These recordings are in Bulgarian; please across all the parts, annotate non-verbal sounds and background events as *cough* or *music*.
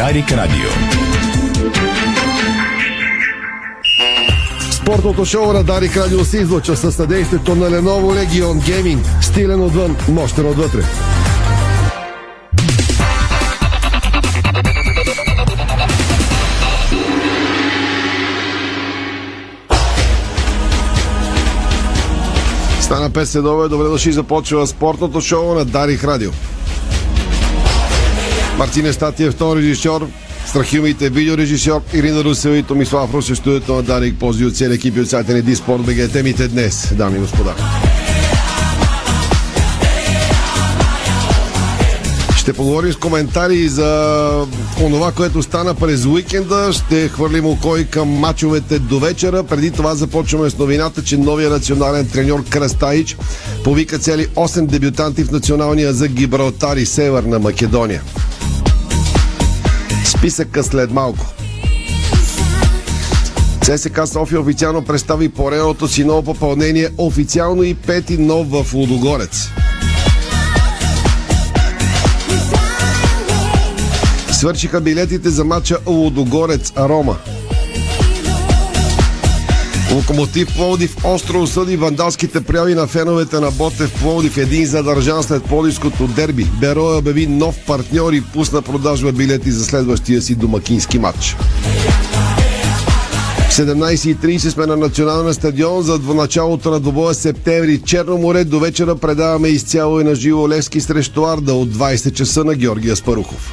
Дарик Радио. Спортното шоу на Дарик Радио се излъчва със съдействието на Lenovo Legion Gaming. Стилен отвън, мощен отвътре. Стана 5 следове, добре дошли, започва спортното шоу на Дарик Радио. Мартин Естатиев, втор режисьор, Страхилмите, видеорежисьор Ирина Русева и Томислав Русев, студиото на Дарик, пози от целия екип и от сайта ни Диспорт БГ. Темите днес, дами и господа. Ще поговорим с коментари за онова, което стана през уикенда. Ще хвърлим окой към мачовете до вечера. Преди това започваме с новината, че новия национален треньор Кръстаич повика цели 8 дебютанти в националния за Гибралтар и Северна Македония. Списъка след малко. ЦСК София официално представи поредното си ново попълнение, официално и пети нов в Лудогорец. Свършиха билетите за матча Лудогорец Арома. Локомотив Пловдив остро осъди вандалските прояви на феновете на Ботев Пловдив един задържан след Пловдивското дерби. Берой обяви нов партньор и пусна продажба билети за следващия си домакински матч. В 17.30 сме на националния стадион за началото на двобоя септември. Черно море до вечера предаваме изцяло и на живо Левски срещу Арда от 20 часа на Георгия Спарухов.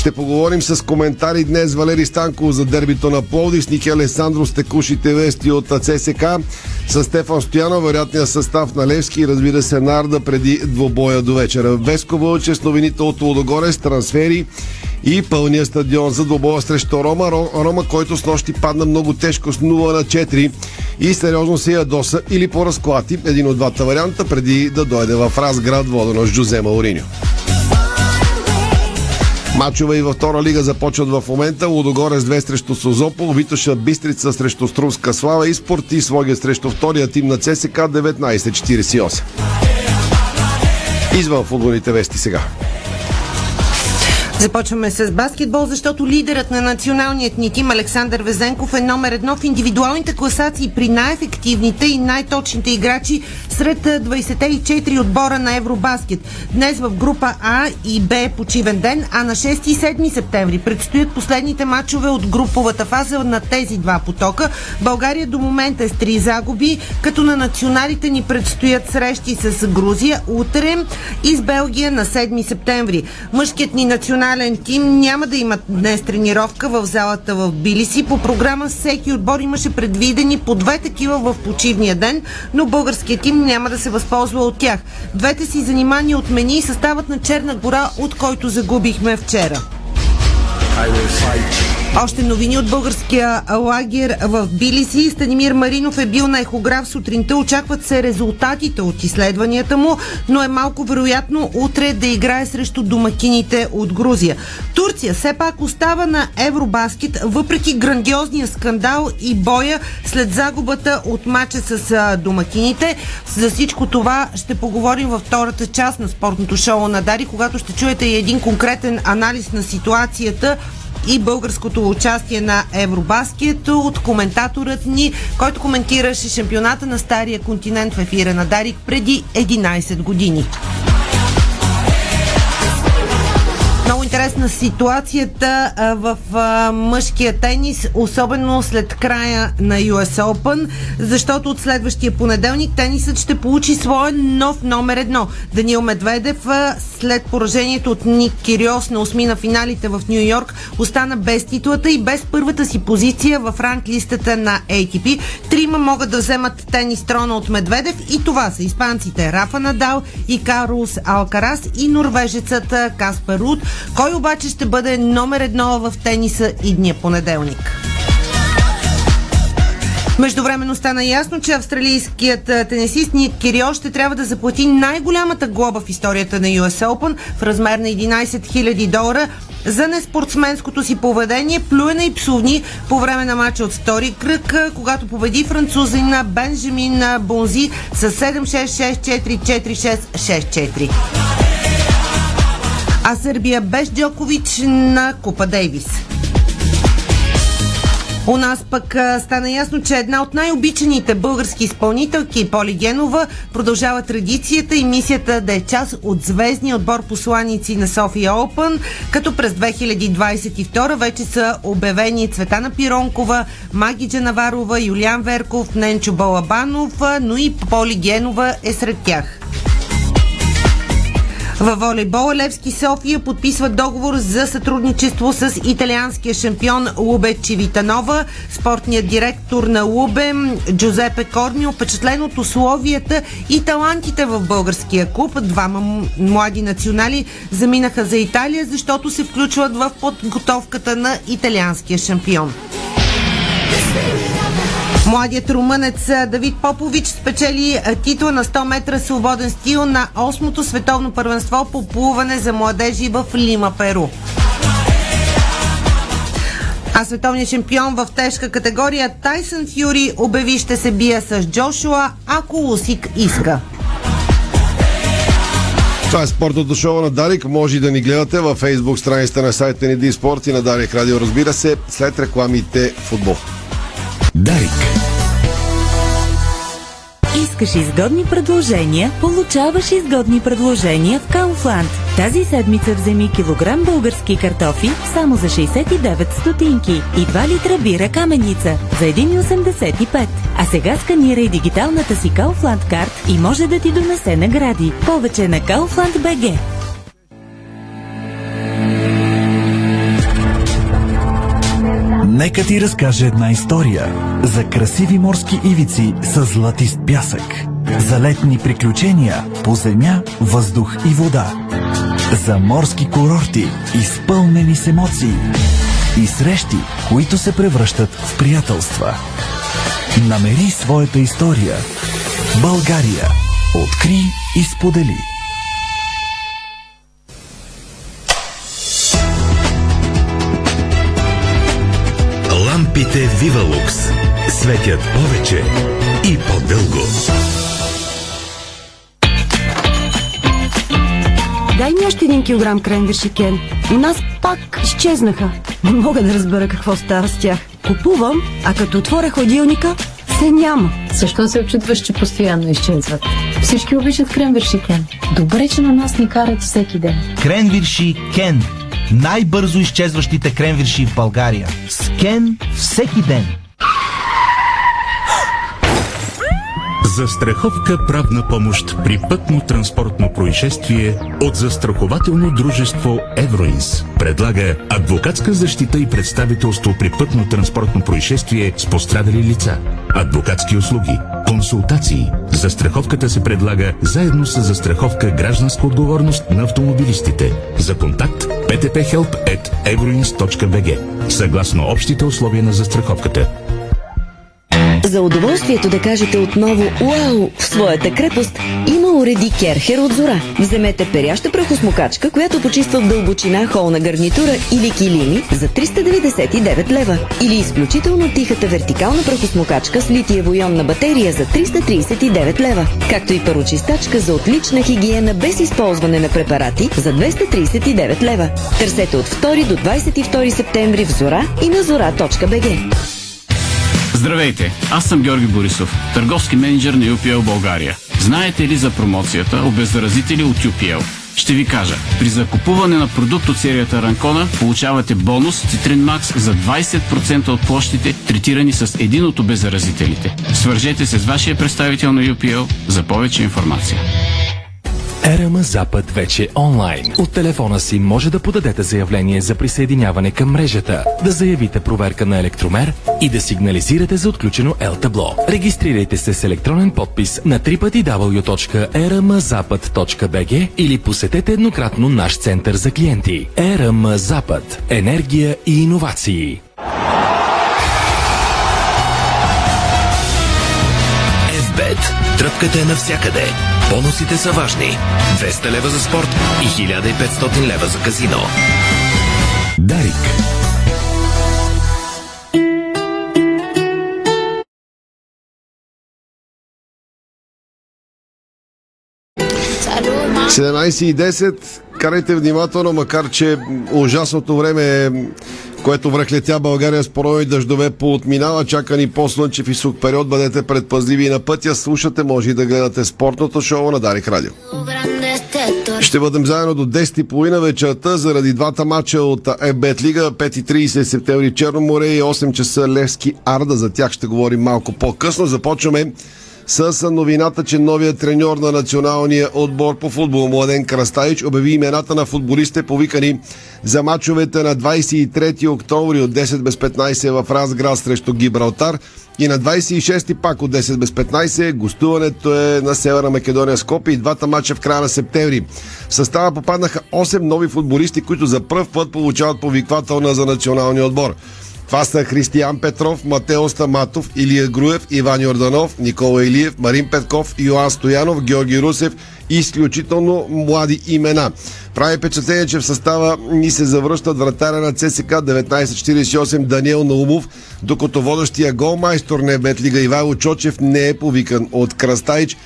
Ще поговорим с коментари днес Валери Станков за дербито на Пловдив, с Ники Алесандров с текущите вести от ЦСК, с Стефан Стоянов, вероятния състав на Левски и разбира се Нарда преди двобоя до вечера. Веско Вълче с новините от Лодогоре с трансфери и пълния стадион за двобоя срещу Рома. Рома, който с нощи падна много тежко с 0 на 4 и сериозно се ядоса или по-разклати един от двата варианта преди да дойде в Разград водено с Джузе Мауриньо. Мачове и във втора лига започват в момента. Лудогорец 2 срещу Созопол, Витоша Бистрица срещу Струмска Слава и Спорти Своге срещу втория тим на ЦСК 19-48. Извън футболните вести сега. Започваме с баскетбол, защото лидерът на националният ни тим Александър Везенков е номер едно в индивидуалните класации при най-ефективните и най-точните играчи сред 24 отбора на Евробаскет. Днес в група А и Б е почивен ден, а на 6 и 7 септември предстоят последните матчове от груповата фаза на тези два потока. България до момента е с три загуби, като на националите ни предстоят срещи с Грузия утре и с Белгия на 7 септември. Мъжкият ни национален национален тим няма да имат днес тренировка в залата в Билиси. По програма всеки отбор имаше предвидени по две такива в почивния ден, но българският тим няма да се възползва от тях. Двете си занимания отмени и съставът на Черна гора, от който загубихме вчера. Още новини от българския лагер в Билиси. Станимир Маринов е бил на ехограф сутринта. Очакват се резултатите от изследванията му, но е малко вероятно утре да играе срещу домакините от Грузия. Турция все пак остава на Евробаскет, въпреки грандиозния скандал и боя след загубата от мача с домакините. За всичко това ще поговорим във втората част на спортното шоу на Дари, когато ще чуете и един конкретен анализ на ситуацията и българското участие на Евробаскет от коментаторът ни, който коментираше шампионата на Стария континент в ефира на Дарик преди 11 години. Интересна ситуацията в мъжкия тенис, особено след края на US Open, защото от следващия понеделник тенисът ще получи своя нов номер едно. Даниил Медведев след поражението от Ник Кириос на осми на финалите в Нью Йорк остана без титлата и без първата си позиция в ранг листата на ATP. Трима могат да вземат тенис трона от Медведев и това са испанците Рафа Надал и Карлос Алкарас и норвежецът Каспер Руд. Кой обаче ще бъде номер едно в тениса и дния понеделник? Междувременно стана ясно, че австралийският тенисист Ник Кирио ще трябва да заплати най-голямата глоба в историята на US Open в размер на 11 000 долара за неспортсменското си поведение, плюене и псовни по време на матча от втори кръг, когато победи французина Бенджамин Бонзи с 7-6-6-4-4-6-6-4. А Сърбия без Джокович на Купа Дейвис. У нас пък стана ясно, че една от най-обичаните български изпълнителки, Поли Генова, продължава традицията и мисията да е част от звездния отбор посланици на София Опен, като през 2022 вече са обявени Цветана Пиронкова, Магиджа Наварова, Юлиан Верков, Ненчо Балабанов, но и Поли Генова е сред тях. Във волейбола Левски София подписва договор за сътрудничество с италианския шампион Лубе Чивитанова. Спортният директор на Лубе Джузепе Кормио впечатлен от условията и талантите в българския клуб. Двама млади национали заминаха за Италия, защото се включват в подготовката на италианския шампион. Младият румънец Давид Попович спечели титла на 100 метра свободен стил на 8-то световно първенство по плуване за младежи в Лима, Перу. А световният шампион в тежка категория Тайсън Фюри обяви ще се бие с Джошуа, ако Лусик иска. Това е спортното шоу на Дарик. Може да ни гледате във фейсбук страницата на сайта ни Диспорт и на Дарик Радио, разбира се, след рекламите футбол. Дарик. Искаш изгодни предложения? Получаваш изгодни предложения в Кауфланд. Тази седмица вземи килограм български картофи само за 69 стотинки и 2 литра бира каменица за 1,85. А сега сканирай дигиталната си Кауфланд карт и може да ти донесе награди. Повече на Kaufland BG. Нека ти разкаже една история за красиви морски ивици с златист пясък, за летни приключения по земя, въздух и вода, за морски курорти, изпълнени с емоции и срещи, които се превръщат в приятелства. Намери своята история. България. Откри и сподели. Лампите Вивалукс светят повече и по-дълго. Дай ми още един килограм кренвирши, Кен. У нас пак изчезнаха. Не мога да разбера какво става с тях. Купувам, а като отворя хладилника, се няма. Защо се очудваш, че постоянно изчезват? Всички обичат кренвирши, Кен. Добре, че на нас ни карат всеки ден. Кренвирши Кен. Най-бързо изчезващите кренвирши в България. С Кен всеки ден. Застраховка правна помощ при пътно-транспортно происшествие от застрахователно дружество Евроинс. Предлага адвокатска защита и представителство при пътно-транспортно происшествие с пострадали лица. Адвокатски услуги, консултации. Застраховката се предлага заедно с застраховка гражданска отговорност на автомобилистите. За контакт ptphelp@euroins.bg Съгласно общите условия на застраховката. За удоволствието да кажете отново «Уау!» в своята крепост има уреди Керхер от Зора. Вземете перяща прахосмокачка, която почиства в дълбочина холна гарнитура или килими за 399 лева. Или изключително тихата вертикална прахосмокачка с литиево-ионна батерия за 339 лева. Както и парочистачка за отлична хигиена без използване на препарати за 239 лева. Търсете от 2 до 22 септември в Зора и на zora.bg. Здравейте, аз съм Георги Борисов, търговски менеджер на UPL България. Знаете ли за промоцията обеззаразители от UPL? Ще ви кажа. При закупуване на продукт от серията Ранкона получавате бонус Citrine Max за 20% от площите, третирани с един от обеззаразителите. Свържете се с вашия представител на UPL за повече информация. РМ Запад вече онлайн. От телефона си може да подадете заявление за присъединяване към мрежата, да заявите проверка на електромер и да сигнализирате за отключено L табло. Регистрирайте се с електронен подпис на www.rmzapad.bg или посетете еднократно наш център за клиенти. РМ Запад. Енергия и иновации. FBET. Тръпката е навсякъде. Бонусите са важни. 200 лева за спорт и 1500 лева за казино. Дарик. И 10 карайте внимателно, макар че ужасното време е което връхлетя България с порой дъждове поотминава, чака ни по-слънчев и сух период. Бъдете предпазливи на пътя, слушате, може и да гледате спортното шоу на Дарик Радио. Ще бъдем заедно до 10.30 вечерта заради двата матча от ЕБЕТ Лига 5.30 септември Черно море и 8 часа Левски Арда. За тях ще говорим малко по-късно. Започваме с новината, че новият треньор на националния отбор по футбол Младен Крастаич обяви имената на футболистите повикани за мачовете на 23 октомври от 10 без 15 в Разград срещу Гибралтар и на 26 пак от 10 без 15 гостуването е на Северна Македония Скопи и двата мача в края на септември. В състава попаднаха 8 нови футболисти, които за първ път получават повиквателна за националния отбор. Това са Християн Петров, Матео Стаматов, Илия Груев, Иван Йорданов, Никола Илиев, Марин Петков, Йоан Стоянов, Георги Русев и изключително млади имена. Прави впечатление, че в състава ни се завръщат вратаря на ЦСК 1948 Даниел Наумов, докато водещия голмайстор на Бетлига Ивайло Чочев не е повикан от Крастайч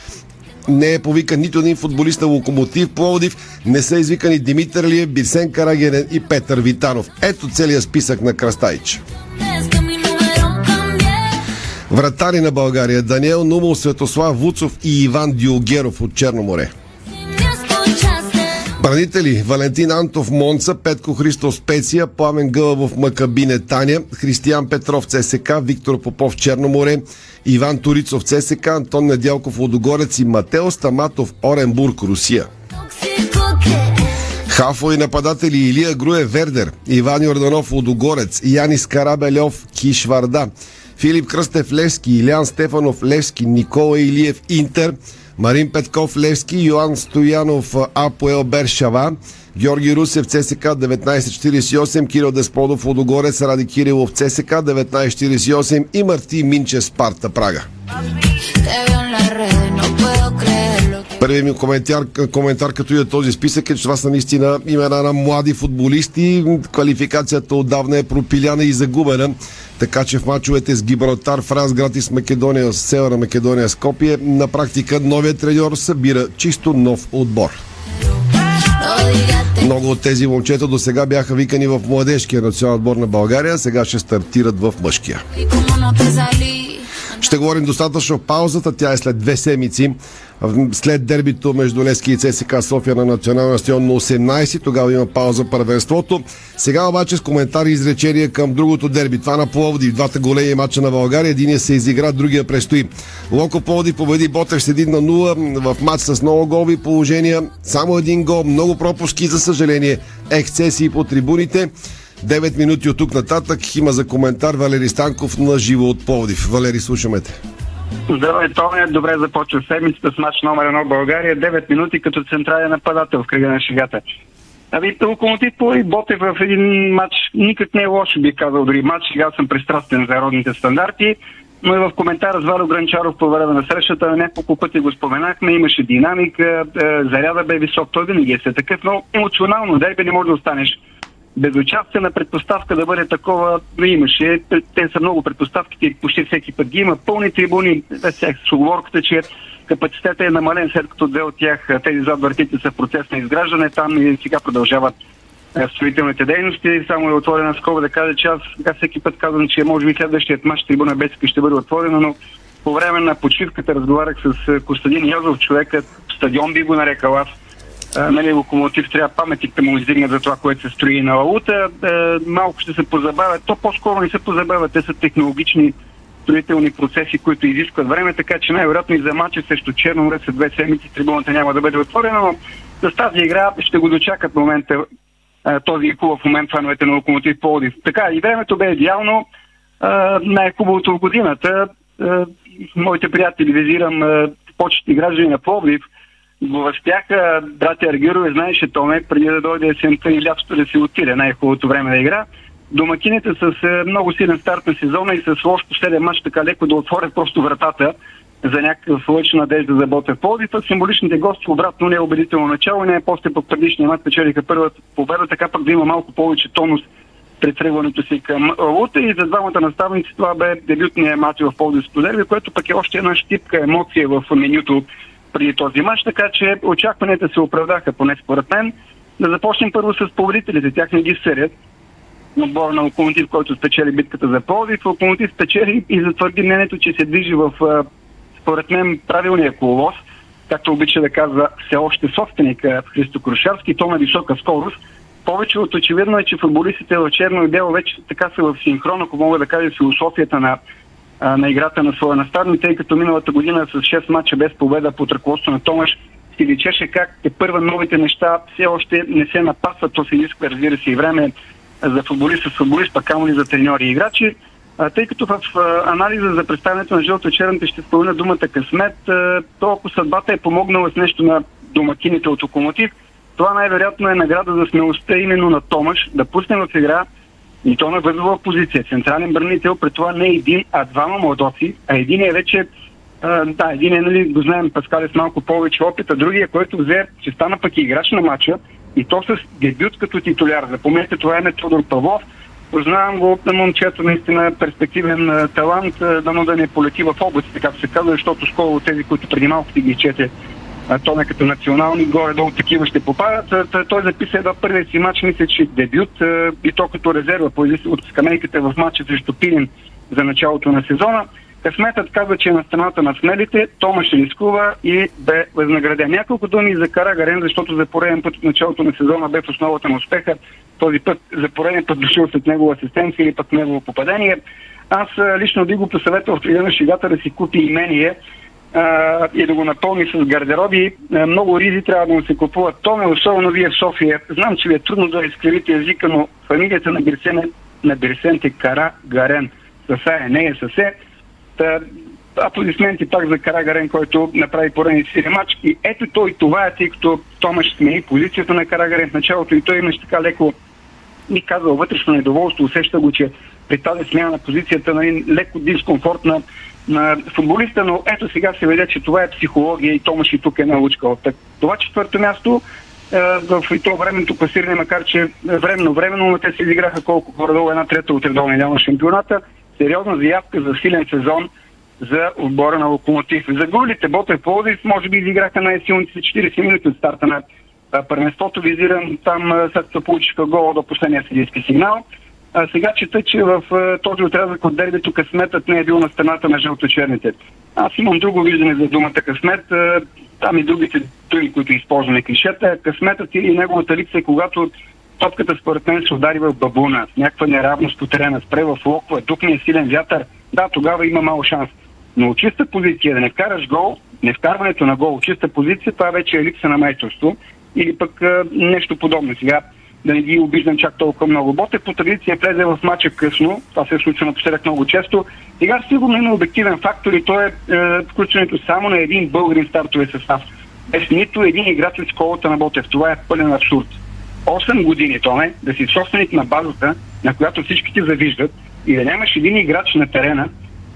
не е повикан нито един футболист на Локомотив Пловдив, не са извикани Димитър Лиев, Бирсен Карагенен и Петър Витанов. Ето целият списък на Крастайч. Вратари на България Даниел Нумол, Светослав Вуцов и Иван Диогеров от Черноморе. Бранители Валентин Антов Монца, Петко Христов Специя, Пламен Гълъбов Макабине Таня, Християн Петров ЦСК, Виктор Попов Черноморе, Иван Турицов ЦСК, Антон Недялков Лодогорец и Матео Стаматов Оренбург Русия. Хафо и нападатели Илия Груе Вердер, Иван Йорданов Лодогорец, Янис Карабелев Кишварда, Филип Кръстев Левски, Илян Стефанов Левски, Никола Илиев Интер, Марин Петков Левски, Йоан Стоянов Апоел Бершава, Георги Русев ЦСК 1948, Кирил Десподов Лодогорец, Ради Кирилов ЦСК 1948 и Марти Минче Спарта Прага. Първият ми коментар, коментар като и е този списък е, че това са наистина имена на млади футболисти. Квалификацията отдавна е пропиляна и загубена. Така че в мачовете с Гибралтар, в Разград и с Македония, с Северна Македония, Скопие, на практика новият треньор събира чисто нов отбор. Много от тези момчета до сега бяха викани в младежкия национален отбор на България, сега ще стартират в мъжкия. Ще говорим достатъчно паузата. Тя е след две седмици. След дербито между Лески и ЦСК София на националния стадион на 18. Тогава има пауза първенството. Сега обаче с коментари и изречения към другото дерби. Това на Пловди. Двата големи мача на България. Единия се изигра, другия предстои. Локо Пловди победи Ботев с 1 на 0 в матч с много голви положения. Само един гол, много пропуски, за съжаление. Ексцесии по трибуните. 9 минути от тук нататък има за коментар Валери Станков на живо от Пловдив. Валери, слушаме те. Здравей, Тоня. Добре започва седмицата с матч номер 1 България. 9 минути като централен нападател в кръга на шегата. Ами, Локомотив по и Ботев в един матч никак не е лошо, бих казал дори матч. Сега съм пристрастен за родните стандарти. Но и в коментара с Варо Гранчаров по време на срещата няколко пъти го споменахме, имаше динамика, е, заряда бе висок, той винаги е се такъв, но емоционално дерби не може да останеш безучастена предпоставка да бъде такова но имаше. Те са много предпоставките, почти всеки път ги има. Пълни трибуни, с оговорката, че капацитетът е намален, след като две от тях, тези зад въртите са в процес на изграждане, там и сега продължават строителните дейности. Само е отворена скоба да кажа, че аз така всеки път казвам, че може би следващият матч трибуна Бесика ще бъде отворена, но по време на почивката разговарях с Костадин Йозов, човека, стадион би го нарекал аз, нали, локомотив трябва паметите му издигнат за това, което се строи на Лаута. Малко ще се позабавят. То по-скоро не се позабавят. Те са технологични строителни процеси, които изискват време, така че най-вероятно и за матча срещу Черноморе след две седмици трибуната няма да бъде отворена, но с тази игра ще го дочакат момента този хубав момент фановете на Локомотив Пловдив. Така, и времето бе идеално. Най-хубавото в годината. Моите приятели визирам почти граждани на Пловдив – го възпяха братя Аргирове, знаеше Томе, преди да дойде есента и лятото да си отиде, най-хубавото време да игра. Домакините с е, много силен старт на сезона и с лош последен матч така леко да отворят просто вратата за някакъв лъч надежда за Ботев Пловдив. Символичните гости обратно не е убедително начало, не е после по предишния матч печелиха първата победа, така пък да има малко повече тонус пред тръгването си към Лута и за двамата наставници това бе дебютния матч в Пловдивското дерби, което пък е още една щипка емоция в менюто преди този матч, така че очакванията се оправдаха, поне според мен. Да започнем първо с победителите. Тях не ги серят. Отбор на Локомотив, който спечели битката за Пловдив. Локомотив спечели и затвърди мнението, че се движи в, според мен, правилния коловоз, както обича да казва все още собственик Христо Крушарски, то на висока скорост. Повече от очевидно е, че футболистите в черно и бело вече така са в синхрон, ако мога да кажа, философията на, а, на играта на своя наставник, тъй като миналата година с 6 мача без победа под ръководство на Томаш си личеше как те първа новите неща все още не се напасват, то се иска, разбира се, и време за футболист с футболист, пък камо ли за треньори и играчи. А, тъй като в а, анализа за представянето на жълто-черните ще спомена думата късмет, а, то ако съдбата е помогнала с нещо на домакините от Локомотив, това най-вероятно е награда за смелостта именно на Томаш да пусне в игра и то на възлова позиция. Централен бранител, при това не един, а двама младоци, а един е вече да, един е, нали, го знаем, Паскале малко повече опит, а другия, който взе, че стана пък и играч на матча, и то с дебют като титуляр. Запомнете, това е Тодор Павлов. Познавам го на момчето, наистина перспективен а, талант, дано да не полети в облаците, както се казва, защото скоро тези, които преди малко ти ги чете, а, то не като национални, горе-долу такива ще попадат. Той записа едва първият си матч, мисля, че дебют и то като резерва, от скамейката в матча срещу Пилин за началото на сезона. Късметът казва, че е на страната на смелите, Тома ще рискува и бе възнаграден. Няколко думи за Карагарен, защото за пореден път от началото на сезона бе в основата на успеха. Този път за пореден път дошъл след негова асистенция или пък негово попадение. Аз лично би го посъветвал в на шегата да си купи имение а, и да го напълни с гардероби. А, много ризи трябва да му се купуват. Томе, особено вие в София. Знам, че ви е трудно да изкривите езика, но фамилията на Бирсен на Бирсен е Кара Гарен. Съсе е, не е съсе. Та, аплодисменти пак за Карагарен, който направи поредни си матч. И ето той това е, тъй като Томаш смени позицията на Карагарен в началото и той имаше така леко ми казва вътрешно недоволство, усеща го, че при тази смяна на позицията нали, леко дискомфорт на, футболиста, но ето сега се веде, че това е психология и Томаш и тук е научка. От това четвърто място е, в и то времето класиране, макар че временно, временно, но те се изиграха колко горе-долу една трета от редовния дял на шампионата сериозна заявка за силен сезон за отбора на Локомотив. Загубилите Ботев Пловдив може би изиграха най-силните 40 минути от старта на първенството. Визирам там след като получиха гол до последния съдийски сигнал. А сега чета, че в този отрязък от дербито късметът не е бил на страната на жълточерните. Аз имам друго виждане за думата късмет. Там и другите думи, които използваме клишета. Късметът и неговата липса е когато топката според мен се удари в бабуна, някаква неравност по терена, спре в локва, духне е силен вятър, да, тогава има мал шанс. Но от чиста позиция да не вкараш гол, не вкарването на гол от чиста позиция, това вече е липса на майсторство или пък а, нещо подобно. Сега да не ги обиждам чак толкова много. Ботев по традиция влезе в матча късно, това се е случва напоследък много често. Сега сигурно има обективен фактор и то е, е включването само на един българин стартове състав. Без нито един играч от школата на Ботев. Това е пълен абсурд. 8 години, Томе, да си собственик на базата, на която всички ти завиждат и да нямаш един играч на терена,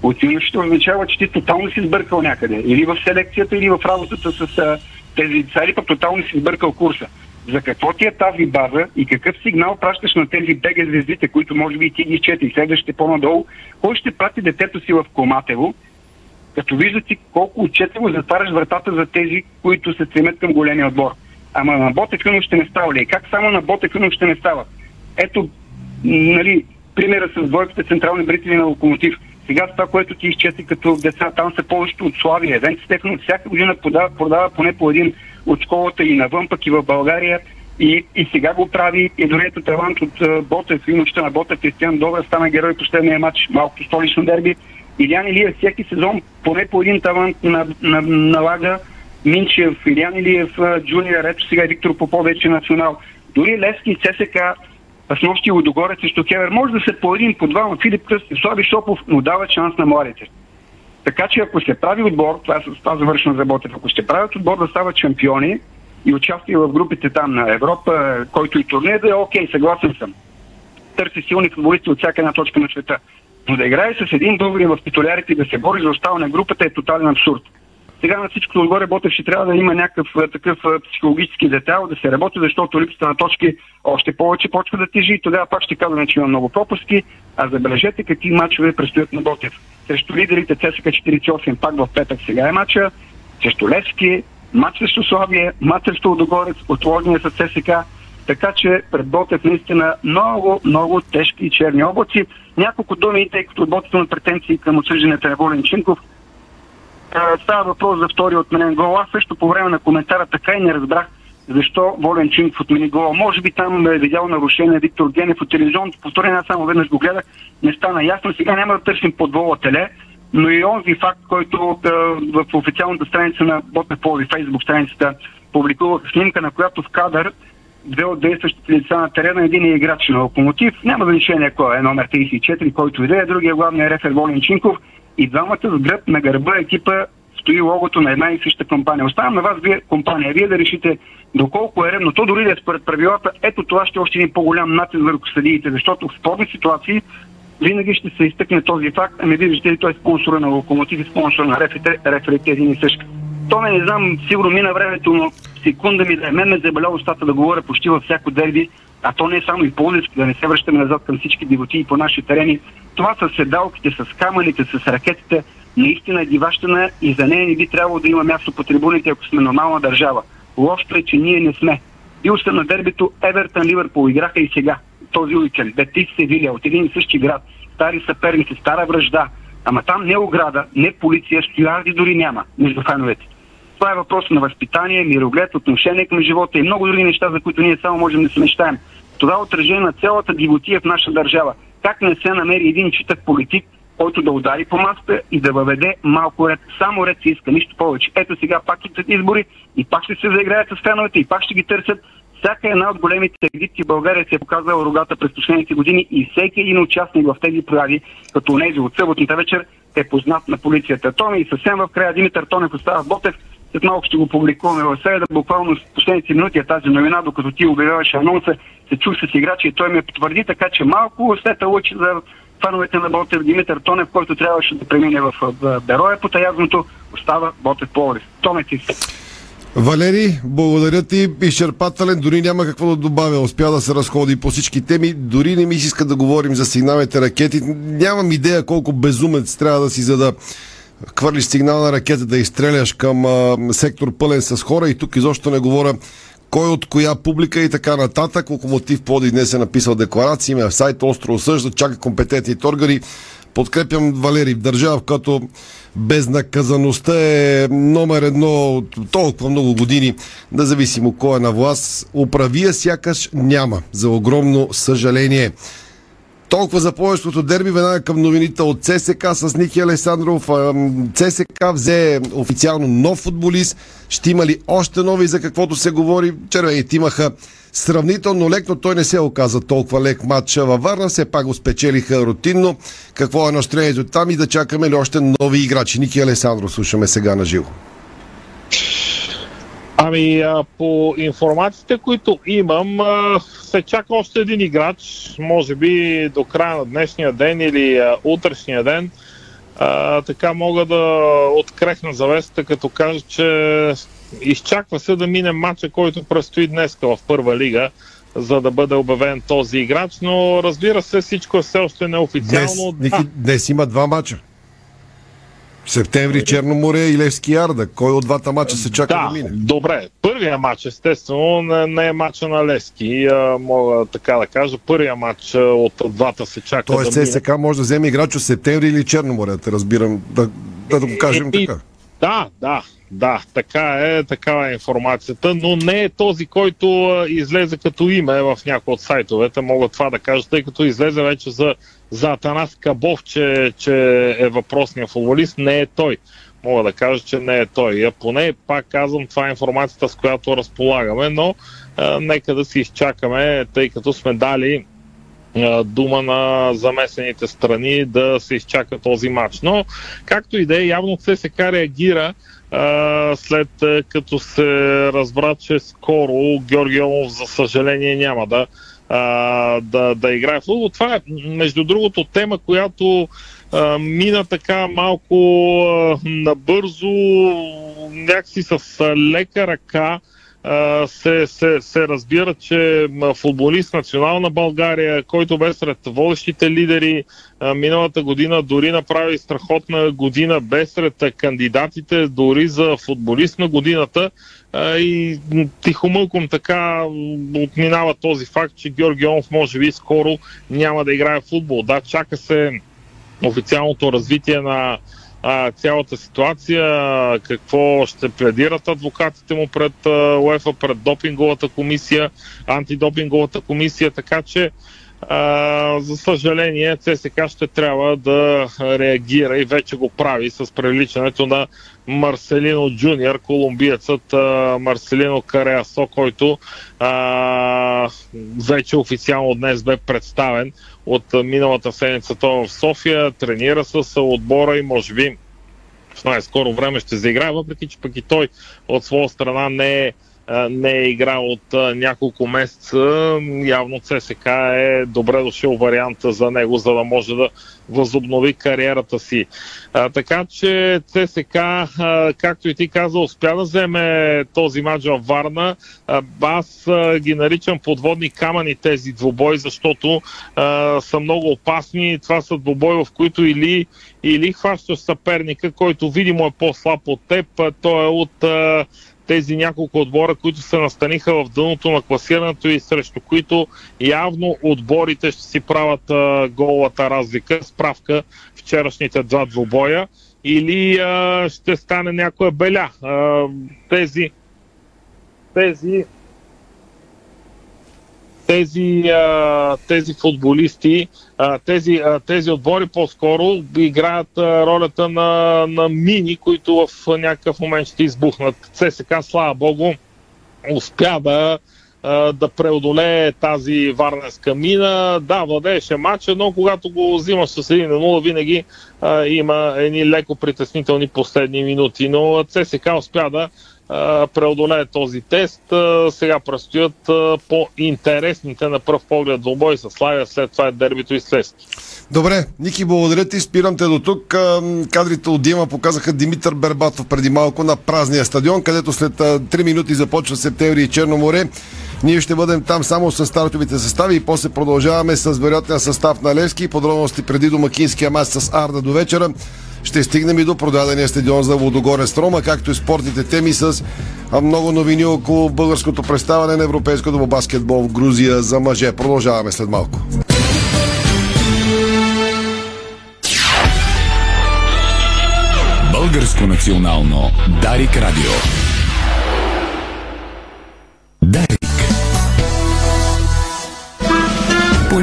отивно ще означава, че ти тотално си сбъркал някъде. Или в селекцията, или в работата с а, тези деца, или пък тотално си сбъркал курса. За какво ти е тази база и какъв сигнал пращаш на тези беге звездите, които може би и ти ги изчете и следващите по-надолу, кой ще прати детето си в Коматево, като виждате колко отчетливо затваряш вратата за тези, които се стремят към големия отбор. Ама на Ботев Юнов ще не става ли? Как само на Ботев Юнов ще не става? Ето, нали, примера с двойките централни брители на локомотив. Сега това, което ти изчети като деца, там са повечето от Славия. Евент Стефано всяка година продава, продава поне по един от школата и навън, пък и в България. И, и сега го прави. И дори ето талант от Ботев, юношата на Ботев, Кристиан Добър, стана герой последния матч, малко столично дерби. Илян Илия всеки сезон поне по един талант на, на, налага Минчев, Илян Илиев, Джуниор, ето сега Виктор Попов вече национал. Дори Левски и ЦСК с нощи Лодогорец и Штокевер може да се по един, по два, Филип Кръст и Слави Шопов, но дава шанс на младите. Така че ако се прави отбор, това, е това завършено за Ботев, ако ще правят отбор да стават шампиони и участие в групите там на Европа, който и турнир, да е окей, съгласен съм. Търси силни футболисти от всяка една точка на света. Но да играе с един българин в титулярите и да се бори за оставане на групата е тотален абсурд. Сега на всичко отгоре Ботев ще трябва да има някакъв такъв психологически детайл, да се работи, защото липсата на точки още повече почва да тежи и тогава пак ще казваме, че има много пропуски. А забележете какви мачове предстоят на Ботев. Срещу лидерите ЦСК 48 пак в петък сега е мача, срещу Левски, матч срещу Славия, матч срещу Одогорец, отложения с ЦСК. Така че пред Ботев наистина много, много тежки и черни облаци. Няколко думи, тъй като Ботев има претенции към осъждането на Волен Чинков. Става въпрос за втори отменен гол. Аз също по време на коментара така и не разбрах защо Волен Чинков отмени гола. Може би там е видял нарушение Виктор Генев от телевизионното повторение. Аз само веднъж го гледах. Не стана ясно. Сега няма да търсим подвола теле, но и онзи факт, който в официалната страница на Ботев Полови, фейсбук страницата, публикувах снимка, на която в кадър две от действащите лица на терена, един е играч на локомотив, няма значение кой е номер 34, който иде, другия главния рефер Волин Чинков и двамата с гръб на гърба екипа стои логото на една и съща компания. Оставям на вас вие компания, вие да решите доколко е редно. То дори да е според правилата, ето това ще е още един по-голям натиск върху съдиите, защото в спорни ситуации винаги ще се изтъкне този факт, ами виждате ли, той е спонсора на локомотив и спонсор на реферите, реферите един и същ. То не, не знам, сигурно мина времето, но секунда ми да е мен ме заболя устата да говоря почти във всяко дерби, а то не е само и ползички, да не се връщаме назад към всички дивоти по наши терени. Това с седалките, с камъните, с ракетите, наистина е диващина и за нея не би трябвало да има място по трибуните, ако сме нормална държава. Лошото е, че ние не сме. Бил съм на дербито Евертън Ливърпул. Играха и сега, този уикенд. Бетис Севилия от един и същи град. Стари съперници, стара връжда. Ама там не ограда, не полиция, стоярди дори няма между феновете. Това е въпрос на възпитание, мироглед, отношение към живота и много други неща, за които ние само можем да се мечтаем. Това е отражение на цялата дивотия в наша държава. Как не се намери един читък политик, който да удари по масата и да въведе малко ред. Само ред се иска, нищо повече. Ето сега пак идват избори и пак ще се заиграят с феновете и пак ще ги търсят. Всяка една от големите агитки в България се е показала рогата през последните години и всеки един участник в тези прояви, като нези от съботната вечер, е познат на полицията. Томи и съвсем в края Димитър Тонев остава Ботев. След малко ще го публикуваме в среда. Буквално с последните минути е тази новина, докато ти обявяваше анонса, се чух с играчи и той ми потвърди, така че малко след лъчи за фановете на Ботев Димитър Тонев, който трябваше да премине в Бероя по таязното, остава Ботев Пловдив. Томе ти Валери, благодаря ти. Изчерпателен, дори няма какво да добавя. Успя да се разходи по всички теми. Дори не ми се иска да говорим за сигналните ракети. Нямам идея колко безумец трябва да си за да хвърлиш сигнална ракета, да изстреляш към а, сектор пълен с хора. И тук изобщо не говоря кой от коя публика и така нататък. Локомотив Поди днес е написал декларации, има в сайт остро осъжда, чака компетентните органи. Подкрепям Валери в държава, в която безнаказаността е номер едно от толкова много години, независимо кой е на власт. Управия сякаш няма, за огромно съжаление. Толкова за повечето дерби, веднага към новините от ЦСК с Ники Александров. ЦСК взе официално нов футболист. Ще има ли още нови, за каквото се говори? Червените имаха сравнително лек, но той не се оказа толкова лек матч във Варна. Все пак го спечелиха рутинно. Какво е настроението там и да чакаме ли още нови играчи? Ники Александров слушаме сега на живо. Ами, а, по информациите, които имам, а, се чака още един играч, може би до края на днешния ден или а, утрешния ден. А, така мога да открехна завесата, като кажа, че изчаква се да мине матча, който предстои днес в първа лига, за да бъде обявен този играч, но разбира се, всичко е все още неофициално. Днес, да. днес има два матча. Септември Черно море и Левски Ярда. Кой от двата мача се чака да, да мине? Добре, първия матч естествено не, е мача на Левски, мога така да кажа. Първия матч от двата се чака Тоест, да. ССК може да вземе играч от Септември или Черно море, да разбирам, да, да, да го кажем и, така. Да, да, да, така е, такава е информацията, но не е този, който излезе като име в някои от сайтовете, мога това да кажа, тъй като излезе вече за, за Атанас Кабов, че, че е въпросният футболист, не е той. Мога да кажа, че не е той. А поне, пак казвам, това е информацията, с която разполагаме, но а, нека да си изчакаме, тъй като сме дали дума на замесените страни да се изчака този матч. Но, както и да е, явно ЦСК реагира а, след като се разбра, че скоро Георги Омов, за съжаление, няма да, а, да, да играе в футбол. Това е, между другото, тема, която а, мина така малко а, набързо, някакси с лека ръка се, се, се разбира, че футболист национална България, който бе сред водещите лидери миналата година, дори направи страхотна година, бе сред кандидатите дори за футболист на годината и тихомълком така отминава този факт, че Георги Онов може би скоро няма да играе в футбол. Да, чака се официалното развитие на а, цялата ситуация, какво ще пледират адвокатите му пред а, УЕФА, пред допинговата комисия, антидопинговата комисия, така че а, за съжаление ЦСК ще трябва да реагира и вече го прави с привличането на Марселино Джуниор, колумбиецът а, Марселино Кареасо, който а, вече официално днес бе представен от миналата седмица. Той в София, тренира с отбора и може би в най-скоро време ще заиграе, въпреки че пък и той от своя страна не е не е играл от а, няколко месеца. Явно ЦСК е добре дошъл варианта за него, за да може да възобнови кариерата си. А, така че ЦСК, а, както и ти каза, успя да вземе този матч в Варна. А, аз а, ги наричам подводни камъни тези двубои, защото а, са много опасни. Това са двубои, в които или, или хващаш съперника, който видимо е по-слаб от теб, той е от а, тези няколко отбора, които се настаниха в дъното на класирането и срещу които явно отборите ще си правят а, голата разлика. Справка вчерашните два двубоя. Или а, ще стане някоя беля. А, тези тези тези, а, тези футболисти, а, тези, а, тези отбори по-скоро играят а, ролята на, на мини, които в някакъв момент ще избухнат. ЦСК, слава богу, успя да, да преодолее тази варненска мина. Да, владееше матча, но когато го взимаш с 1 на 0, винаги а, има едни леко притеснителни последни минути. Но ЦСК успя да преодолее този тест. Сега предстоят по-интересните на пръв поглед двубой с Славия, след това е дербито и Слески. Добре, Ники, благодаря ти. Спирам те до тук. Кадрите от Дима показаха Димитър Бербатов преди малко на празния стадион, където след а, 3 минути започва септември и Черно море. Ние ще бъдем там само с стартовите състави и после продължаваме с вероятния състав на Левски. Подробности преди домакинския мач с Арда до вечера. Ще стигнем и до продадения стадион за Водогоре Строма, както и спортните теми с много новини около българското представане на европейското баскетбол в Грузия за мъже. Продължаваме след малко. Българско национално Дарик Радио.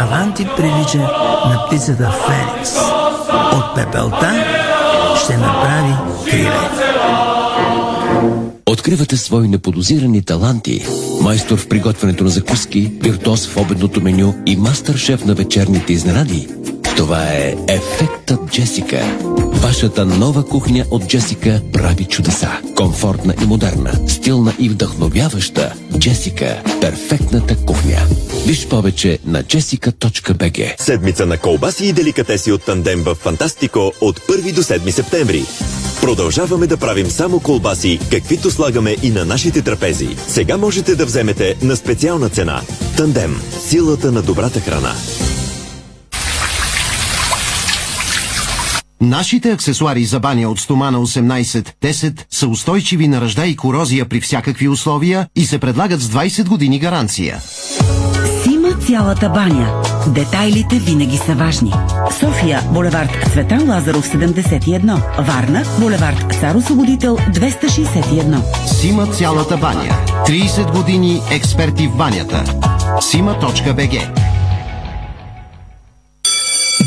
Аванти прилича на птицата Феникс. От пепелта ще направи криле. Откривате свои неподозирани таланти. Майстор в приготвянето на закуски, виртуоз в обедното меню и мастър-шеф на вечерните изненади. Това е Ефектът Джесика. Вашата нова кухня от Джесика прави чудеса. Комфортна и модерна, стилна и вдъхновяваща. Джесика – перфектната кухня. Виж повече на jessica.bg Седмица на колбаси и деликатеси от Тандем в Фантастико от 1 до 7 септември. Продължаваме да правим само колбаси, каквито слагаме и на нашите трапези. Сега можете да вземете на специална цена. Тандем. Силата на добрата храна. Нашите аксесуари за баня от стомана 18-10 са устойчиви на ръжда и корозия при всякакви условия и се предлагат с 20 години гаранция. Сима цялата баня. Детайлите винаги са важни. София, булевард Цветан Лазаров 71. Варна, булевард Цар Освободител 261. Сима цялата баня. 30 години експерти в банята. Сима.бг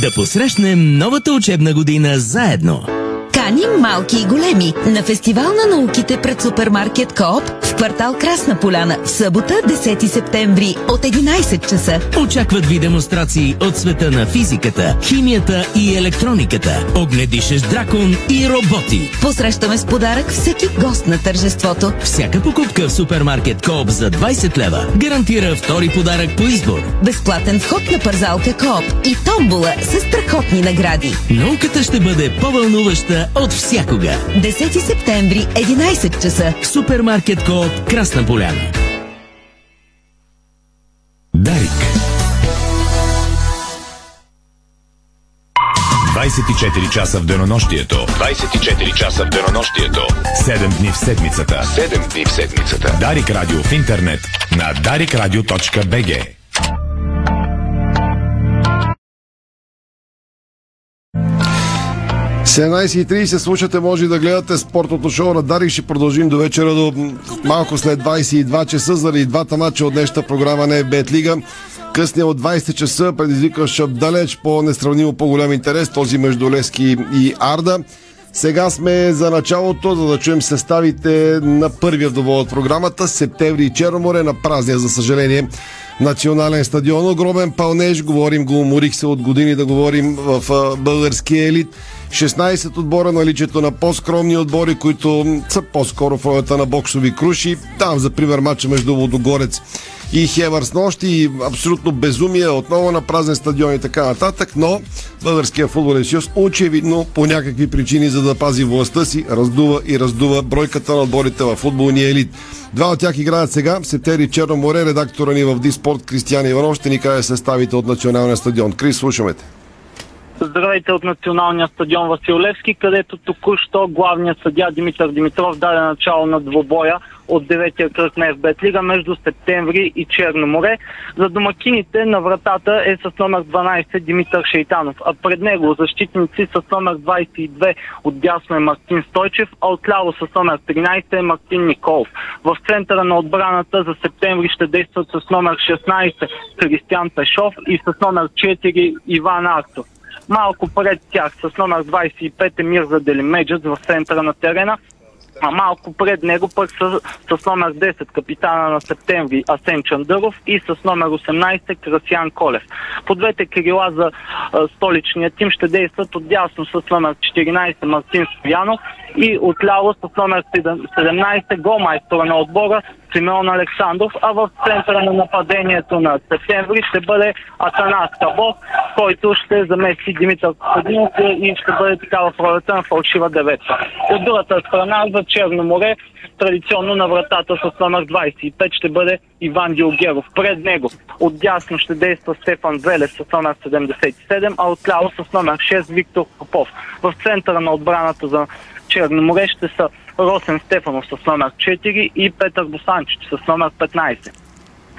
Да посрещнем новата учебна година заедно. Каним малки и големи на фестивал на науките пред супермаркет Коop в в квартал Красна поляна в събота 10 септември от 11 часа. Очакват ви демонстрации от света на физиката, химията и електрониката, огнедишещ дракон и роботи. Посрещаме с подарък всеки гост на тържеството. Всяка покупка в супермаркет Кооп за 20 лева гарантира втори подарък по избор. Безплатен вход на пързалка Коop и томбола с страхотни награди. Науката ще бъде по-вълнуваща от всякога. 10 септември, 11 часа. Супермаркет Кооп Красна поляна. Дарик. 24 часа в денонощието. 24 часа в денонощието. 7 дни в седмицата. 7 дни в седмицата. Дарик радио в интернет на darikradio.bg 17.30 слушате, може да гледате спортното шоу на Дарик. Ще продължим до вечера до малко след 22 часа, заради двата мача от днешната програма на Бет Лига. Късния от 20 часа предизвикващ далеч по несравнимо по-голям интерес, този между Лески и Арда. Сега сме за началото, за да чуем съставите на първия вдовол от програмата. Септември и Черноморе на празния, за съжаление, национален стадион. Огромен пълнеж, говорим го, уморих се от години да говорим в българския елит. 16 отбора наличието на по-скромни отбори, които са по-скоро в ролята на боксови круши. Там, за пример, матча между Водогорец и Хевър с нощи и абсолютно безумие, отново на празен стадион и така нататък, но Българския футболен съюз очевидно по някакви причини, за да пази властта си, раздува и раздува бройката на отборите в футболния елит. Два от тях играят сега. Септери Черно море, редактора ни в Диспорт Кристиан Иванов ще ни каже съставите от националния стадион. Крис, слушаме те. Здравейте от националния стадион Васил Левски, където току-що главният съдя Димитър Димитров даде начало на двобоя от деветия кръг на ФБ Лига между Септември и Черно море. За домакините на вратата е с номер 12 Димитър Шейтанов, а пред него защитници с номер 22 от дясно е Мартин Стойчев, а отляво с номер 13 е Мартин Николов. В центъра на отбраната за Септември ще действат с номер 16 Кристиан Пешов и с номер 4 Иван Артов. Малко пред тях с номер 25 е Мирза Делимеджът в центъра на терена, а малко пред него пък с, с номер 10 капитана на септември Асен Чандъров и с номер 18 Красян Колев. По двете крила за а, столичния тим ще действат отдясно с номер 14 Мартин Стоянов и отляво с номер 17 голмайстора на отбора Симеон Александров, а в центъра на нападението на септември ще бъде Атанас Кабов, който ще замести Димитър Костадинов и ще бъде така в ролята на фалшива деветка. От другата страна за Черно море традиционно на вратата с номер 25 ще бъде Иван Дилгеров. Пред него отдясно ще действа Стефан Велев с номер 77, а отляво с номер 6 Виктор Попов. В центъра на отбраната за Черно море ще са Росен Стефанов с номер 4 и Петър Босанчич с номер 15.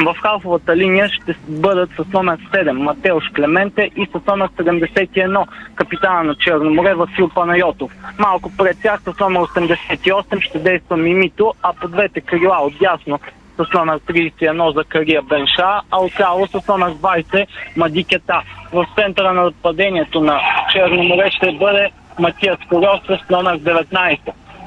В халфовата линия ще бъдат с номер 7 Матеош Клементе и с номер 71 капитана на Черно море Васил Панайотов. Малко пред тях с номер 88 ще действа Мимито, а по двете крила отдясно с номер 31 Закария Бенша, а отцяло с номер 20 Мадикета. В центъра на нападението на Черно море ще бъде Матиас Коров с номер 19.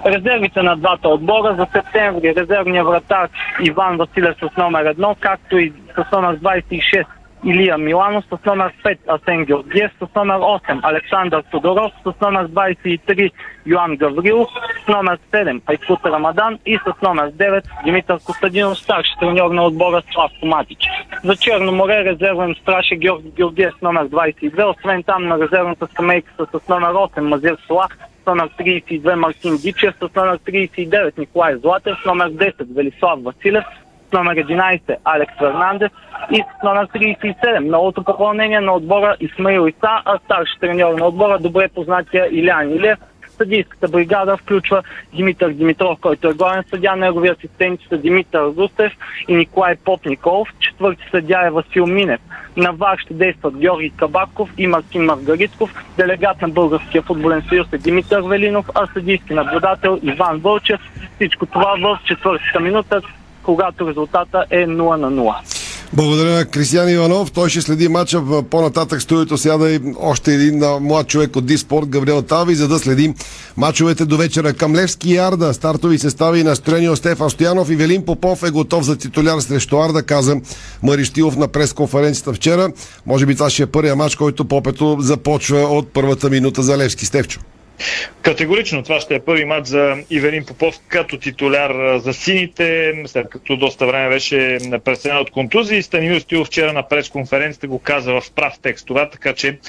Резервите на двата отбора за септември резервния вратар Иван Василев с номер 1, както и с номер 26 Илия Миланов, с номер 5 Асен Георгиев, с номер 8 Александър Тодоров, с номер 23 Йоан Гаврилов, с номер 7 Айкут Рамадан и с номер 9 Димитър Костадинов, старши треньор на отбора Славко Матич. За Черно море резервен страж е Георги Георгиев с номер 22, освен там на резервната скамейка с номер 8 Мазир Слах, номер 32 Мартин Дичев, с номер 39 Николай Златев, с номер 10 Велислав Василев, с номер 11 Алекс Фернандес и с номер 37 новото попълнение на отбора Исмаил Иса, а старши треньор на отбора добре познатия Илян Илев. Съдийската бригада включва Димитър Димитров, който е главен съдя, негови асистенти са Димитър Рустев и Николай Попников. Четвърти съдя е Васил Минев. На ВАР ще действат Георги Кабаков и Мартин Маргаритков. Делегат на Българския футболен съюз е Димитър Велинов, а съдийски наблюдател Иван Вълчев. Всичко това в четвъртата минута, когато резултата е 0 на 0. Благодаря на Кристиан Иванов. Той ще следи матча по-нататък студиото. Сяда и още един млад човек от Диспорт, Габриел Тави, за да следим мачовете до вечера. Към Левски и Арда. Стартови състави настроени от Стефан Стоянов и Велин Попов е готов за титуляр срещу Арда, каза Мариштилов на пресконференцията вчера. Може би това ще е първия матч, който Попето започва от първата минута за Левски. Стевчо. Категорично това ще е първи матч за Ивелин Попов като титуляр за сините, след като доста време беше пресенен от контузии. Станимир Стилов вчера на пресконференцията го каза в прав текст това, така че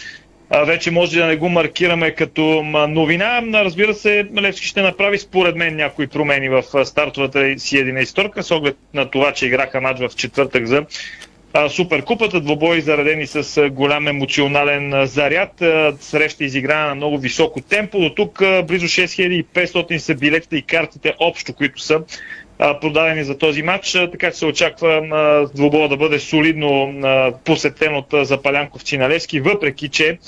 вече може да не го маркираме като новина. Разбира се, Левски ще направи според мен някои промени в стартовата си 11 с оглед на това, че играха матч в четвъртък за Суперкупата, двобои заредени с голям емоционален заряд, среща изиграна на много високо темпо. До тук близо 6500 са билетите и картите общо, които са продадени за този матч, така че се очаква двобоя да бъде солидно посетен от запалянковци на Левски, въпреки че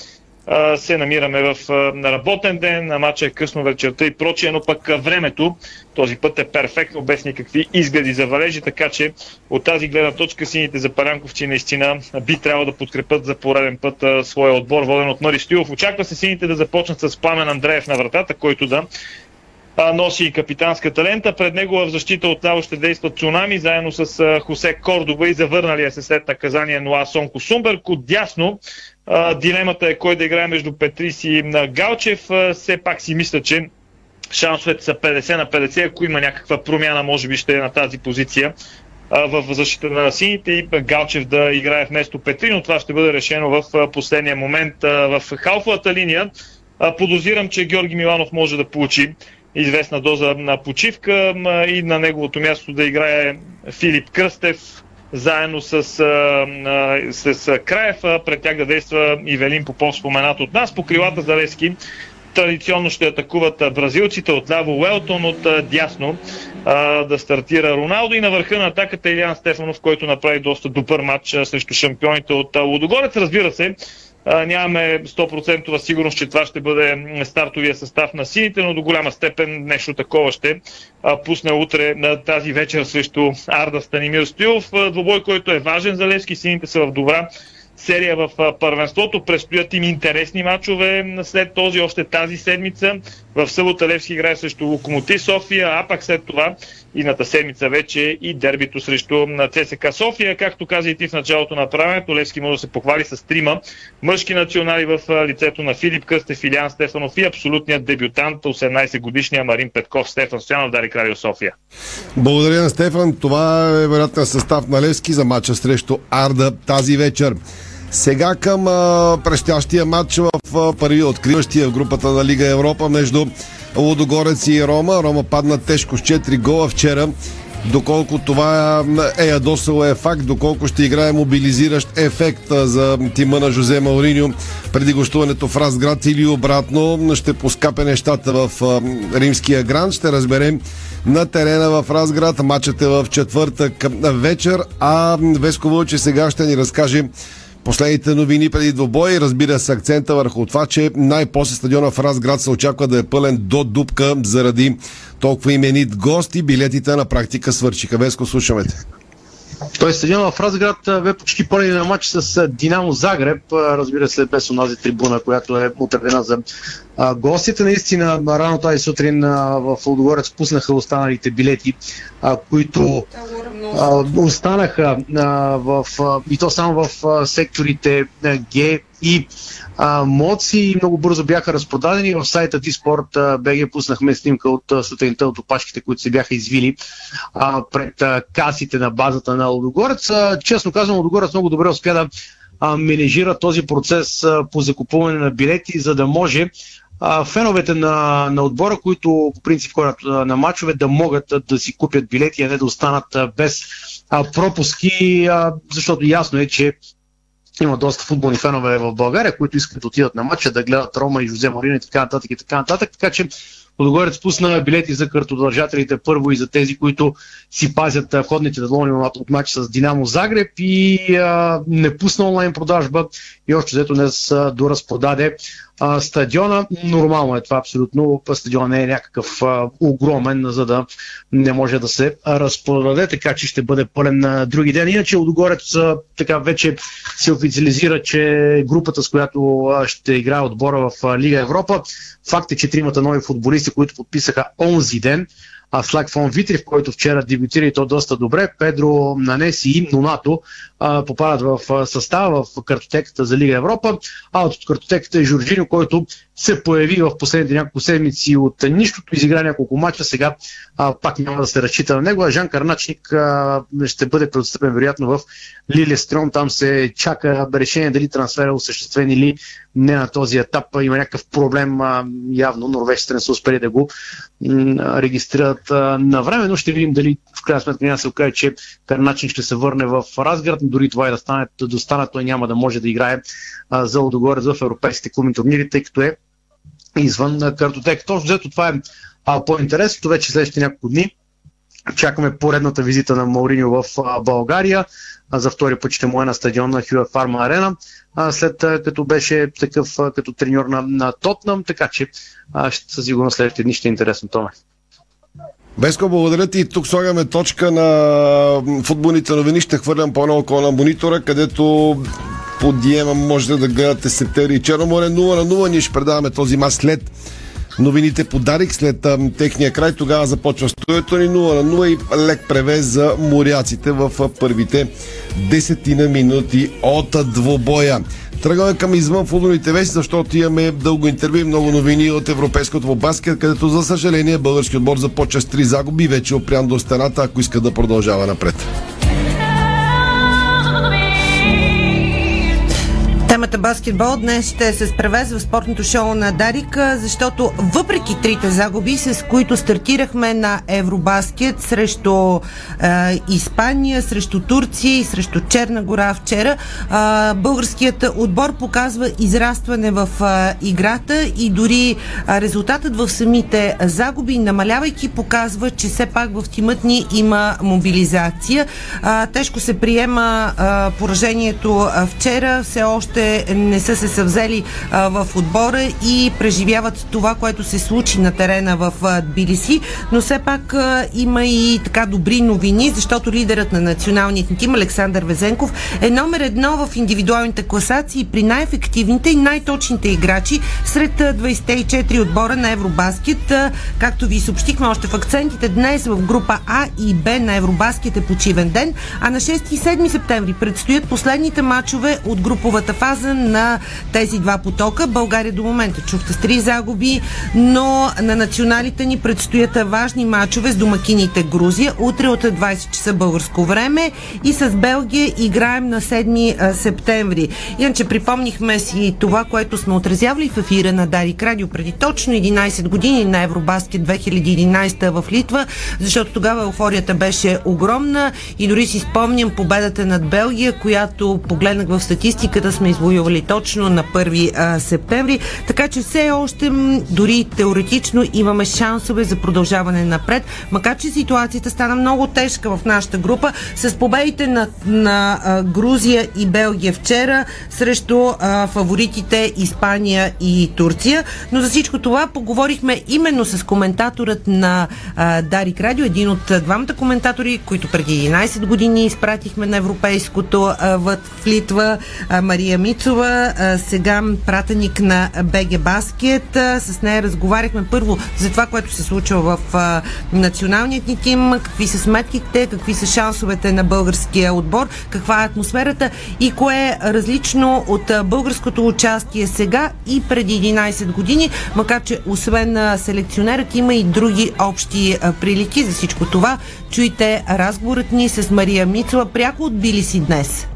се намираме в работен ден, на матча е късно вечерта и прочие, но пък времето този път е перфектно, без никакви изгледи за валежи, така че от тази гледна точка сините запалянковци наистина би трябвало да подкрепят за пореден път своя отбор, воден от Мари Стилов. Очаква се сините да започнат с Пламен Андреев на вратата, който да носи и капитанската лента. Пред него в защита отново ще действа Цунами, заедно с Хосе Кордова и завърналия се след наказание Ноа Сонко Сумберг. От дилемата е кой да играе между Петрис и Галчев. Все пак си мисля, че шансовете са 50 на 50. Ако има някаква промяна, може би ще е на тази позиция в защита на сините и Галчев да играе вместо Петри, но това ще бъде решено в последния момент в халфовата линия. Подозирам, че Георги Миланов може да получи известна доза на почивка и на неговото място да играе Филип Кръстев, заедно с, с, с Краев. Пред тях да действа Ивелин Попов, споменат от нас. По крилата за Лески традиционно ще атакуват бразилците от ляво Уелтон, от дясно да стартира Роналдо и на върха на атаката Илиан Стефанов, който направи доста добър матч срещу шампионите от Лудогорец. Разбира се, нямаме 100% сигурност, че това ще бъде стартовия състав на сините, но до голяма степен нещо такова ще пусне утре на тази вечер срещу Арда Станимир Стоилов. Двобой, който е важен за Левски. Сините са в добра серия в първенството. Предстоят им интересни матчове след този, още тази седмица. В събота Левски играе срещу Локомотив София, а пак след това идната седмица вече и дербито срещу ЦСК София. Както каза и ти в началото на правенето, Левски може да се похвали с трима мъжки национали в лицето на Филип Късте, Филиан Стефанов и абсолютният дебютант, 18 годишния Марин Петков, Стефан Стоянов, Дарик Радио София. Благодаря на Стефан. Това е вероятно състав на Левски за матча срещу Арда тази вечер. Сега към а, предстоящия матч в а, първи откриващия в групата на Лига Европа между Лудогорец и Рома. Рома падна тежко с 4 гола вчера. Доколко това е ядосало е факт, доколко ще играе мобилизиращ ефект за тима на Жозе Мауриньо преди гостуването в Разград или обратно ще поскапе нещата в римския гранд. Ще разберем на терена в Разград. Матчът е в четвъртък вечер, а Веско Вълче сега ще ни разкаже Последните новини преди двобой, разбира се, акцента върху това, че най-после стадиона в Разград се очаква да е пълен до дупка заради толкова именит гости. Билетите на практика свършиха. Веско, слушаме те. Той стадион в Разград бе почти пълен на матч с Динамо Загреб, разбира се, без онази трибуна, която е отредена за гостите. Наистина, рано тази сутрин в Лудогорец пуснаха останалите билети, които останаха в, и то само в секторите Г и а, моци много бързо бяха разпродадени. В сайта Диспорт BG пуснахме снимка от сутринта от опашките, които се бяха извили а, пред а, касите на базата на Лудогорец. А, честно казвам, Лудогорец много добре успя да а, менежира този процес а, по закупуване на билети, за да може а, феновете на, на отбора, които по принцип ходят на мачове, да могат да си купят билети, а не да останат а, без а, пропуски, а, защото ясно е, че има доста футболни фенове в България, които искат да отидат на матча, да гледат Рома и Жозе Марина и така нататък и така нататък. Така че Лудогорец пусна билети за картодържателите първо и за тези, които си пазят входните талони от матч с Динамо Загреб и а, не пусна онлайн продажба и още взето днес доразпродаде а, стадиона. Нормално е това абсолютно. Стадион не е някакъв а, огромен, за да не може да се разпродаде, така че ще бъде пълен на други ден. Иначе Лудогорец така вече се официализира, че групата, с която ще играе отбора в Лига Европа, факт е, че тримата нови футболисти, които подписаха онзи ден, а Слак Фон Витрив, който вчера дебютира и то доста добре, Педро Нанеси и Нонато попадат в състава в картотеката за Лига Европа, а от картотеката е Жоржино, който се появи в последните няколко седмици от нищото, изигра няколко мача, сега а, пак няма да се разчита на него, а Жан Карначник а, ще бъде предстъпен вероятно в Лилия Строн, там се чака решение дали трансфер е осъществен или не на този етап. Има някакъв проблем, а, явно норвежците не са успели да го м, регистрират на време, но ще видим дали в крайна сметка няма се окаже, че Карначник ще се върне в Разград, дори това и да стане, да стане той няма да може да играе а, за Лодогорец в европейските клубни турнири, тъй като е извън картотека. Точно взето това е а, по-интересното. Вече следващите няколко дни чакаме поредната визита на Мауриньо в България. За втори път ще му е на стадион на Хюа Фарма Арена, след като беше такъв като треньор на, на Тотнам, така че със сигурност следващите дни ще е интересно, Томе. Беско, благодаря ти. Тук слагаме точка на футболните новини. Ще хвърлям по-наоколо на монитора, където по диема можете да гледате Септери и Черноморе 0 на 0. Ние ще предаваме този мач след новините по Дарик, след а, техния край. Тогава започва стоето ни 0 на 0 и лек превез за моряците в първите десетина минути от двобоя. Тръгваме към извън футболните вести, защото имаме дълго интервю и много новини от европейското баскет, където за съжаление български отбор започва с три загуби, вече опрян до стената, ако иска да продължава напред. Темата баскетбол днес ще се спревез в спортното шоу на Дарика, защото въпреки трите загуби, с които стартирахме на Евробаскет срещу е, Испания, срещу Турция и срещу Черна гора вчера, е, българският отбор показва израстване в е, играта и дори е, резултатът в самите загуби, намалявайки, показва, че все пак в тимът ни има мобилизация. Е, тежко се приема е, поражението е, вчера, все още не са се съвзели в отбора и преживяват това, което се случи на терена в а, Тбилиси, но все пак има и така добри новини, защото лидерът на националният тим Александър Везенков е номер едно в индивидуалните класации при най-ефективните и най-точните играчи сред 24 отбора на Евробаскет. Както ви съобщихме още в акцентите, днес в група А и Б на Евробаскет е почивен ден, а на 6 и 7 септември предстоят последните матчове от груповата фаза фаза на тези два потока. България до момента чухте с три загуби, но на националите ни предстоят важни матчове с домакините Грузия. Утре от 20 часа българско време и с Белгия играем на 7 септември. Иначе припомнихме си това, което сме отразявали в ефира на Дарик Радио преди точно 11 години на Евробаскет 2011 в Литва, защото тогава еуфорията беше огромна и дори си спомням победата над Белгия, която погледнах в статистиката сме извоювали точно на 1 а, септември, така че все още дори теоретично имаме шансове за продължаване напред, макар че ситуацията стана много тежка в нашата група с победите на, на Грузия и Белгия вчера срещу а, фаворитите Испания и Турция. Но за всичко това поговорихме именно с коментаторът на а, Дарик Радио, един от двамата коментатори, които преди 11 години изпратихме на европейското а, в Литва, а, Мария Мицова, сега пратеник на БГ Баскет. С нея разговаряхме първо за това, което се случва в националният ни тим, какви са сметките, какви са шансовете на българския отбор, каква е атмосферата и кое е различно от българското участие сега и преди 11 години, макар че освен селекционерът има и други общи прилики за всичко това. Чуйте разговорът ни с Мария Мицова пряко от Били си днес.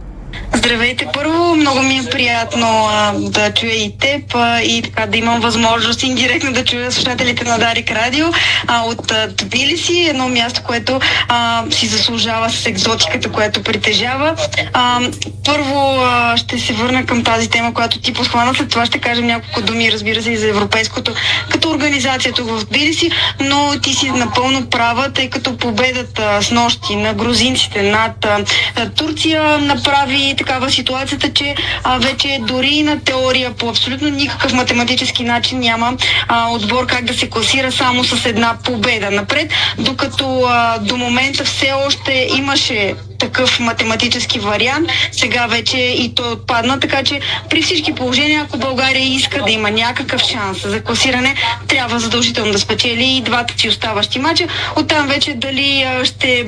Здравейте! Първо, много ми е приятно а, да чуя и теб а, и така да имам възможност индиректно да чуя слушателите на Дарик Радио а, от а, Тбилиси, едно място, което а, си заслужава с екзотиката, която притежава. А, първо а, ще се върна към тази тема, която ти посхвана, след това ще кажем няколко думи, разбира се, и за европейското като организация тук в Тбилиси, но ти си напълно права, тъй като победата с нощи на грузинците над а, Турция направи такава ситуацията, че а, вече дори на теория по абсолютно никакъв математически начин няма а, отбор как да се класира само с една победа. Напред, докато а, до момента все още имаше такъв математически вариант. Сега вече и той отпадна, така че при всички положения, ако България иска да има някакъв шанс за класиране, трябва задължително да спечели и двата си оставащи мача. Оттам вече дали ще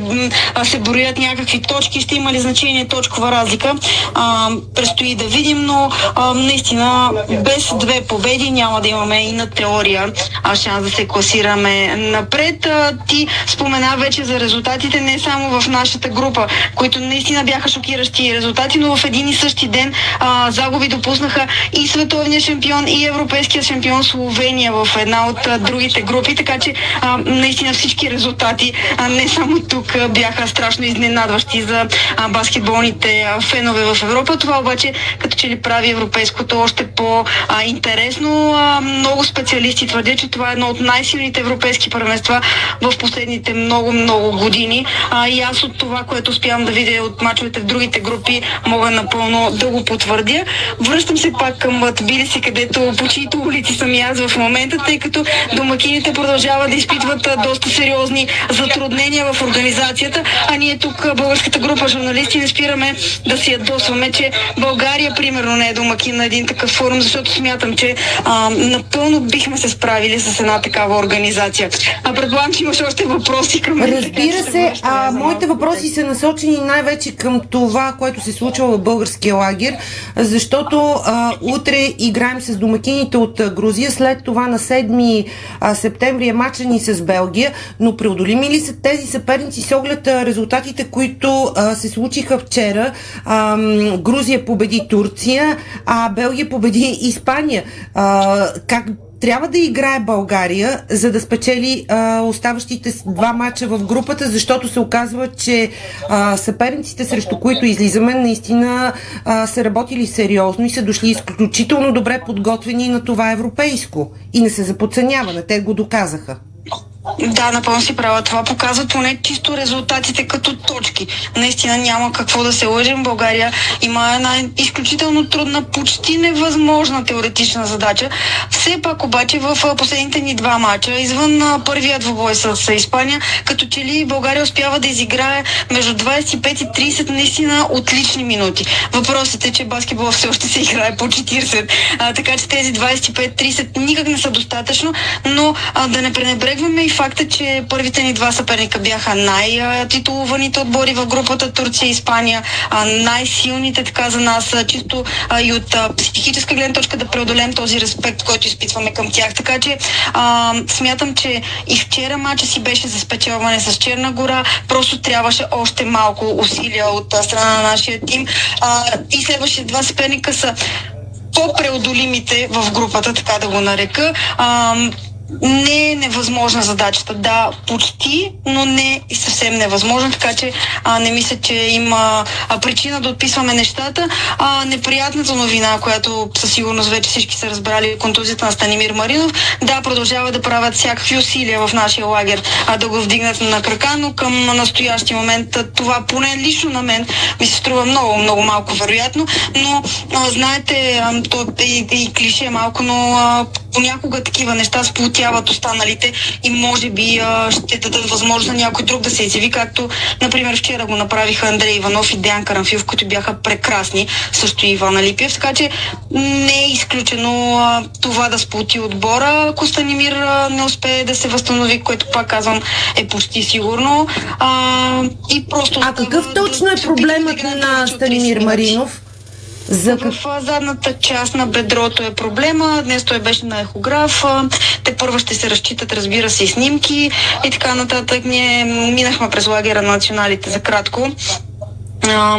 се броят някакви точки, ще има ли значение точкова разлика, а, предстои да видим, но а, наистина без две победи няма да имаме и на теория а, шанс да се класираме напред. А, ти спомена вече за резултатите не само в нашата група, които наистина бяха шокиращи резултати, но в един и същи ден а, загуби допуснаха и световния шампион, и европейския шампион Словения в една от а, другите групи, така че а, наистина всички резултати, а, не само тук, а, бяха страшно изненадващи за а, баскетболните а, фенове в Европа. Това обаче като че ли прави европейското още по-интересно. Много специалисти твърдят, че това е едно от най-силните европейски първенства в последните много-много години. А, и аз от това, което успявам да видя от мачовете в другите групи, мога напълно да го потвърдя. Връщам се пак към Тбилиси, където по чието улици съм и аз в момента, тъй като домакините продължават да изпитват доста сериозни затруднения в организацията, а ние тук, българската група журналисти, не спираме да си ядосваме, че България, примерно, не е домакин на един такъв форум, защото смятам, че а, напълно бихме се справили с една такава организация. А предполагам, че имаш още въпроси към. Разбира се, а, моите въпроси са насочени най-вече към това, което се случва в българския лагер, защото а, утре играем с домакините от Грузия, след това на 7 а, септември е мача ни с Белгия, но преодолими ли са тези съперници с оглед резултатите, които а, се случиха вчера? А, Грузия победи Турция, а Белгия победи Испания. А, как трябва да играе България, за да спечели а, оставащите два мача в групата, защото се оказва, че а, съперниците, срещу които излизаме, наистина а, са работили сериозно и са дошли изключително добре подготвени на това европейско. И не се за подценяване. Те го доказаха. Да, напълно си права. Това показва поне чисто резултатите като точки. Наистина няма какво да се лъжим. България има една изключително трудна, почти невъзможна теоретична задача. Все пак обаче в последните ни два мача, извън а, първия двубой с Испания, като че ли България успява да изиграе между 25 и 30 наистина отлични минути. Въпросът е, че баскетбол все още се играе по 40, а, така че тези 25-30 никак не са достатъчно, но а, да не пренебрегваме и факта, че първите ни два съперника бяха най-титулуваните отбори в групата Турция и Испания, най-силните така за нас, чисто и от психическа гледна точка да преодолем този респект, който изпитваме към тях. Така че а, смятам, че и вчера мача си беше за спечелване с Черна гора, просто трябваше още малко усилия от страна на нашия тим. А, и следващите два съперника са по-преодолимите в групата, така да го нарека. А, не е невъзможна задачата. Да, почти, но не и съвсем невъзможна, така че а, не мисля, че има а, причина да отписваме нещата. А, неприятната новина, която със сигурност вече всички са разбрали, контузията на Станимир Маринов, да, продължава да правят всякакви усилия в нашия лагер а, да го вдигнат на крака, но към настоящия момент това поне лично на мен ми се струва много, много малко вероятно, но а, знаете, а, то е и, и клише малко, но а, понякога такива неща сплотяват останалите и може би а, ще дадат възможност на някой друг да се изяви, както например вчера го направиха Андрей Иванов и Деян Карамфилов, които бяха прекрасни, също и Иван Алипиев, така че не е изключено а, това да сплоти отбора, ако Станимир а, не успее да се възстанови, което пак казвам е почти сигурно. А, и просто А какъв точно е проблемът на Станимир Маринов? За в задната част на бедрото е проблема. Днес той беше на ехограф. Те първо ще се разчитат, разбира се, и снимки и така нататък. Ние минахме през лагера на националите за кратко.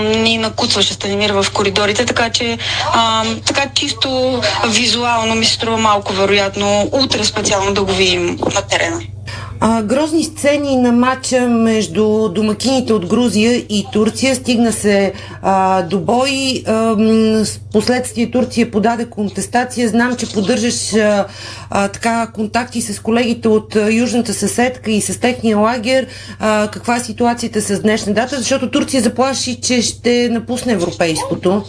ни накуцваше Станимир в коридорите, така че а, така чисто визуално ми се струва малко вероятно утре специално да го видим на терена. А, грозни сцени на матча между домакините от Грузия и Турция. Стигна се а, до бой. С последствие Турция подаде контестация. Знам, че поддържаш а, а, така контакти с колегите от а, южната съседка и с техния лагер. А, каква е ситуацията с днешна дата? Защото Турция заплаши, че ще напусне европейското.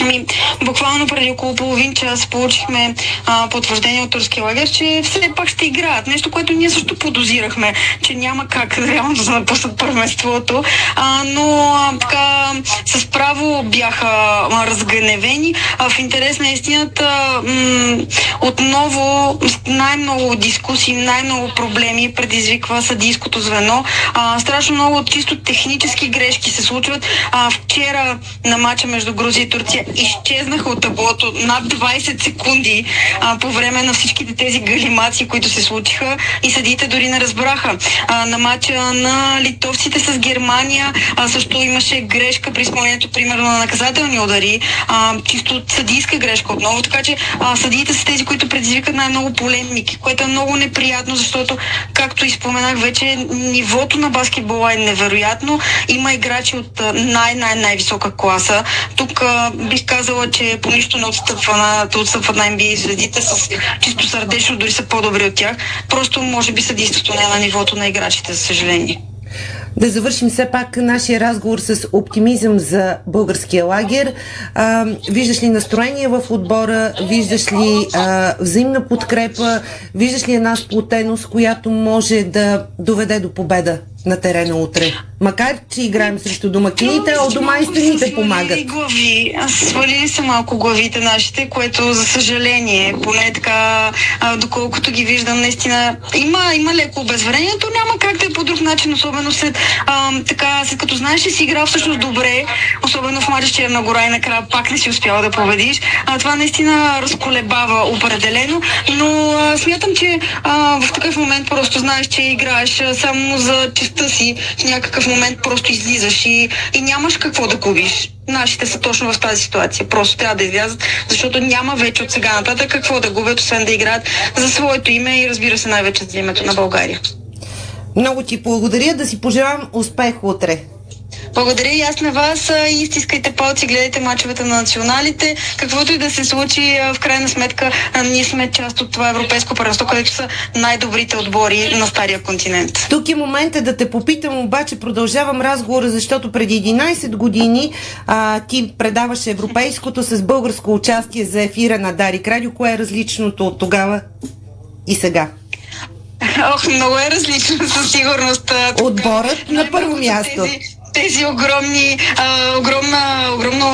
Ами, буквално преди около половин час получихме а, потвърждение от турския лагер, че все пак ще играят. Нещо, което ние също подозирахме, че няма как *laughs* реално да напуснат първенството. А, но а, така с право бяха а, разгневени. А, в интерес на истината м- отново най-много дискусии, най-много проблеми предизвиква съдийското звено. А, страшно много чисто технически грешки се случват. А, вчера на матча между Грузия и Турция изчезнаха от таблото над 20 секунди а, по време на всичките тези галимации, които се случиха и съдиите дори не разбраха. А, на матча на литовците с Германия а, също имаше грешка при изпълнението, примерно на наказателни удари, а, чисто съдийска грешка отново, така че а, съдиите са тези, които предизвикат най-много полемики, което е много неприятно, защото, както и споменах вече, нивото на баскетбола е невероятно. Има играчи от най-най-най-висока класа. Тук а, бих казала, че по нищо не отстъпва на, да отстъпват на NBA звездите с чисто сърдечно, дори са по-добри от тях. Просто може би съдейството не е на нивото на играчите, за съжаление. Да завършим все пак нашия разговор с оптимизъм за българския лагер. А, виждаш ли настроение в отбора? Виждаш ли а, взаимна подкрепа? Виждаш ли една сплотеност, която може да доведе до победа на терена утре? Макар, че играем срещу домакините, а от дома и стените помагат. Глави. Свалили са малко главите нашите, което за съжаление, поне така, а, доколкото ги виждам, наистина има, има леко обезверение, то няма как да е по друг начин, особено след а, така, след като знаеш, че си играл всъщност добре, особено в матч Черна гора и накрая пак не си успяла да победиш. А, това наистина разколебава определено, но а, смятам, че а, в такъв момент просто знаеш, че играеш само за честа си, в някакъв момент просто излизаш и, и нямаш какво да губиш. Нашите са точно в тази ситуация. Просто трябва да излязат, защото няма вече от сега нататък какво да губят, освен да играят за своето име и разбира се най-вече за името на България. Много ти благодаря, да си пожелавам успех утре. Благодаря и аз на вас и стискайте палци, гледайте мачовете на националите. Каквото и да се случи, в крайна сметка ние сме част от това европейско първенство, където са най-добрите отбори на стария континент. Тук е момента да те попитам, обаче продължавам разговора, защото преди 11 години а, ти предаваше европейското с българско участие за ефира на Дарик Радио. Кое е различното от тогава и сега? Ох, много е различно със сигурност. Отборът на първо място. Тези, тези огромни, а, огромна, огромно,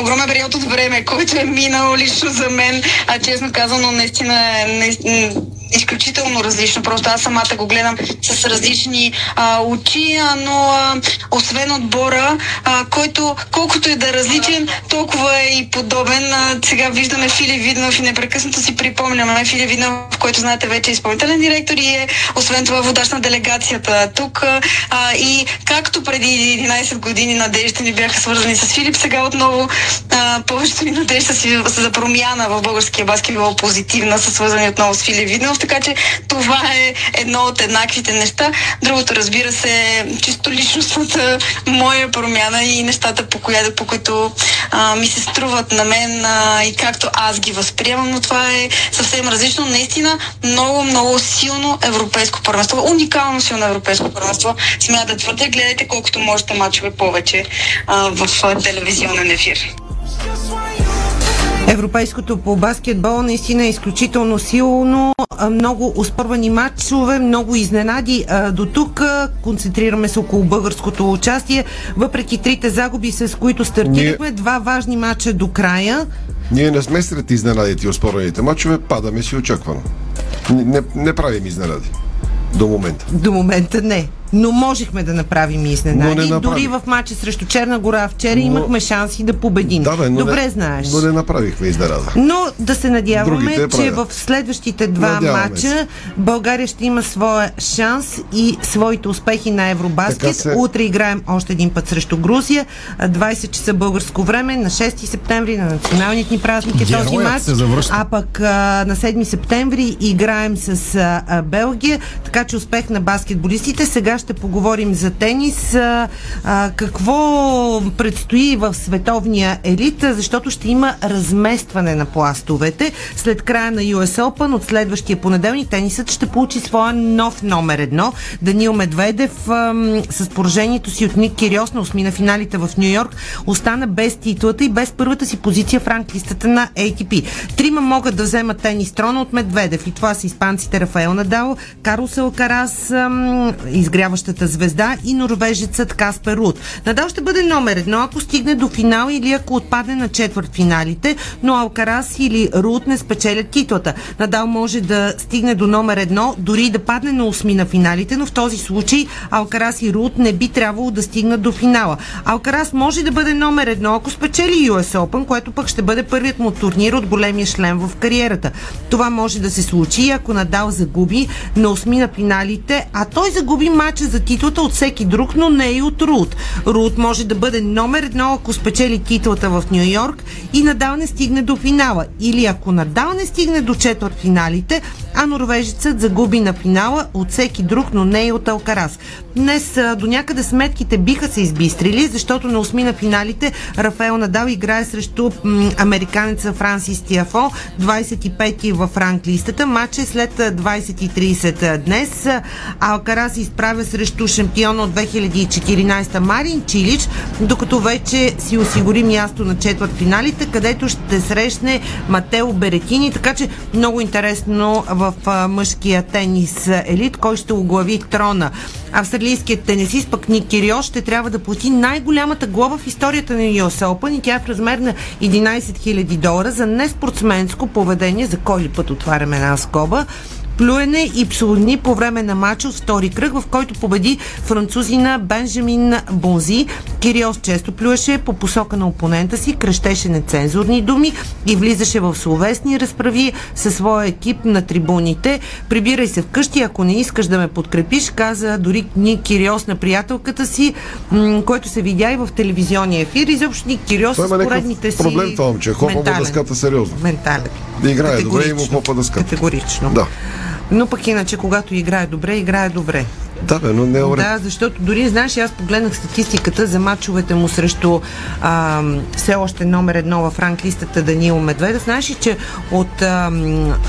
огромен период от време, който е минал лично за мен, а честно казано, наистина е м, изключително различно. Просто аз самата го гледам с различни а, очи, а, но а, освен отбора, а, който колкото е да различен, толкова е и подобен. А, сега виждаме Филип Виднов и непрекъснато си припомняме Филип Виднов, който знаете вече е изпълнителен директор и е освен това водач на делегацията тук. А, и както преди 11 години надеждите ми бяха свързани с Филип, сега отново а, повечето ми надежда си за промяна в българския баскетбол позитивна, са свързани отново с Филип Виднов, така че това е едно от еднаквите неща. Другото, разбира се, чисто личностната моя промяна и нещата, по, коя, по които а, ми се струват на мен а, и както аз ги възприемам, но това е съвсем различно. Наистина много, много силно европейско първенство, уникално силно европейско първенство. Смея да твърдя, гледайте колкото можете мачове повече а, в телевизионен ефир. Европейското по баскетбол наистина е изключително силно. Много успорвани матчове, много изненади. До тук концентрираме се около българското участие. Въпреки трите загуби, с които стартирахме, два важни матча до края. Ние не сме сред изненадите и оспорените мачове, падаме си очаквано. Не, не, не правим изненади. До момента. До момента не. Но можехме да направим изненади. Дори в матча срещу Черна гора вчера Но- имахме шанси да победим. Да, бе, но Добре не, знаеш. Но не направихме изненада. Но да се надяваме, Другите че в следващите два Надяваме матча се. България ще има своя шанс и своите успехи на Евробаскет. се- Утре играем още един път срещу Грузия. А, 20 часа българско време на 6 септември на националният ни празник е този матч. А пък а, на 7 септември играем с а, а, Белгия. Така че успех на баскетболистите. Сега ще поговорим за тенис. А, а, какво предстои в световния елит, защото ще има разместване на пластовете. След края на US Open от следващия понеделник тенисът ще получи своя нов номер едно. Данил Медведев ам, с поражението си от Ник Кириос на осми на финалите в Нью Йорк остана без титлата и без първата си позиция в ранглистата на ATP. Трима могат да вземат тенис трона от Медведев и това са испанците Рафаел Надал, Карлос Алкарас, ам, изгряващата звезда и норвежецът Каспер Руд. Надал ще бъде номер едно, ако стигне до финал или ако отпадне на четвърт финалите, но Алкарас или Руд не спечелят титлата. Надал може да стигне до номер едно, дори да падне на осми на финалите, но в този случай Алкарас и Руд не би трябвало да стигнат до финала. Алкарас може да бъде номер едно, ако спечели US Open, което пък ще бъде първият му турнир от големия шлем в кариерата. Това може да се случи, ако Надал загуби на осми на финалите, а той загуби матча за титлата от всеки друг, но не и от Руд. Руд може да бъде номер едно, ако спечели титлата в Нью Йорк и Надал не стигне до финала. Или ако Надал не стигне до четвърт финалите, а норвежецът загуби на финала от всеки друг, но не и от Алкарас. Днес до някъде сметките биха се избистрили, защото на осми на финалите Рафаел Надал играе срещу м, американеца Франсис Тиафо, 25-ти в ранглистата. Матч е след а, 20.30 днес. Алкарас се срещу шампиона от 2014 Марин Чилич, докато вече си осигури място на четвърт финалите, където ще срещне Матео Беретини. Така че много интересно в мъжкия тенис елит, кой ще оглави трона. Австралийският тенисист пък Ник Кирио ще трябва да плати най-голямата глоба в историята на US Open и тя е в размер на 11 000 долара за неспортсменско поведение, за кой ли път отваряме една скоба плюене и псовни по време на матча от втори кръг, в който победи французина Бенджамин Бонзи. Кириос често плюеше по посока на опонента си, кръщеше нецензурни думи и влизаше в словесни разправи със своя екип на трибуните. Прибирай се вкъщи, ако не искаш да ме подкрепиш, каза дори Ник Кириос на приятелката си, м- който се видя и в телевизионния ефир. Изобщо Ник Кириос с поредните си... проблем това момче. Хопа по дъската сериозно. Ментален. Играе добре и му хопа дъската. Категорично. Да. Но пък иначе, когато играе добре, играе добре. Да, бе, но не е уред. Да, защото дори, знаеш, аз погледнах статистиката за мачовете му срещу а, все още номер едно в ранглистата Даниил Медведев. Знаеш ли, че от а,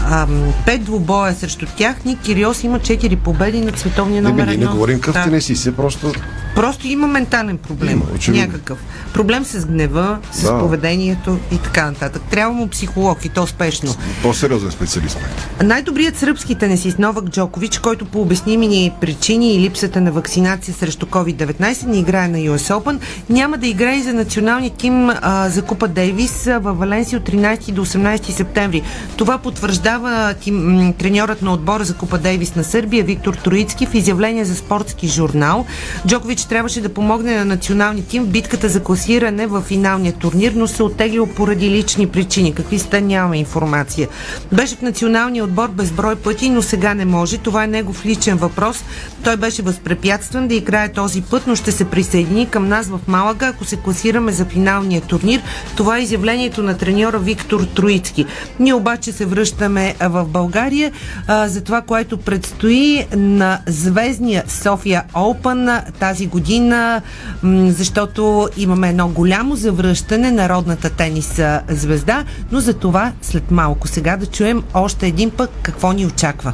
а, пет двубоя срещу тях Ник Кириос има четири победи над световния Не, номер бе, ние не говорим къв Да. тенисист, е просто Просто има ментален проблем. Има, очевидно. някакъв. Проблем с гнева, с Да. поведението и така нататък. Трябва му психолог и то спешно. по-сериозен специалист. Най-добрият сръбски тенисист Новак Джокович, който по обясними причини и липсата на вакцинация срещу COVID-19 не играе на US Open, няма да играе и за националния тим а, за Купа Дейвис във Валенсия от 13 до 18 септември. Това потвърждава тим, треньорът на отбора за Купа Дейвис на Сърбия Виктор Троицки в изявление за спортски журнал. Джокович трябваше да помогне на националния тим в битката за класиране в финалния турнир, но се оттеглил поради лични причини. Какви са, нямаме информация. Беше в националния отбор безброй пъти, но сега не може. Това е негов личен въпрос. Той беше възпрепятстван да играе този път, но ще се присъедини към нас в Малага, ако се класираме за финалния турнир. Това е изявлението на треньора Виктор Троицки. Ние обаче се връщаме в България а, за това, което предстои на звездния София Open тази година, м, защото имаме едно голямо завръщане на родната тениса звезда, но за това след малко сега да чуем още един път какво ни очаква.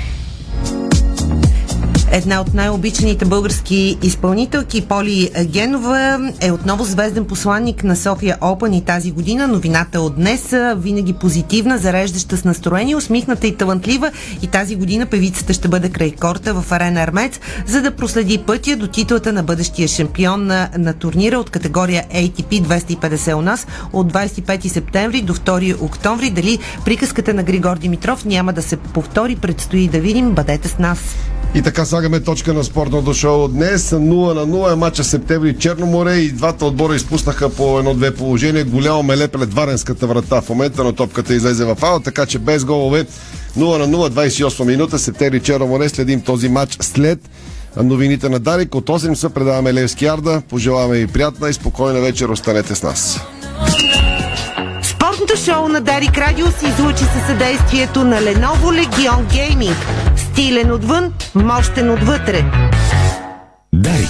Една от най-обичаните български изпълнителки, Поли Генова, е отново звезден посланник на София Опен и тази година. Новината от днес винаги позитивна, зареждаща с настроение, усмихната и талантлива. И тази година певицата ще бъде край корта в арена Армец, за да проследи пътя до титлата на бъдещия шампион на, на турнира от категория ATP 250 у нас от 25 септември до 2 октомври. Дали приказката на Григор Димитров няма да се повтори, предстои да видим. Бъдете с нас! И така слагаме точка на спортното шоу днес. 0 на 0 е матча септември Черноморе и двата отбора изпуснаха по едно-две положения. Голямо меле пред Варенската врата в момента, но топката излезе в ала, така че без голове 0 на 0, 28 минута, септември Черноморе. Следим този матч след новините на Дарик. От 8 се предаваме Левски Арда. Пожелаваме ви приятна и спокойна вечер. Останете с нас. Спортното шоу на Дарик Радио се излучи със съдействието на Lenovo Legion Gaming. Стилен отвън, мощен отвътре. Дарик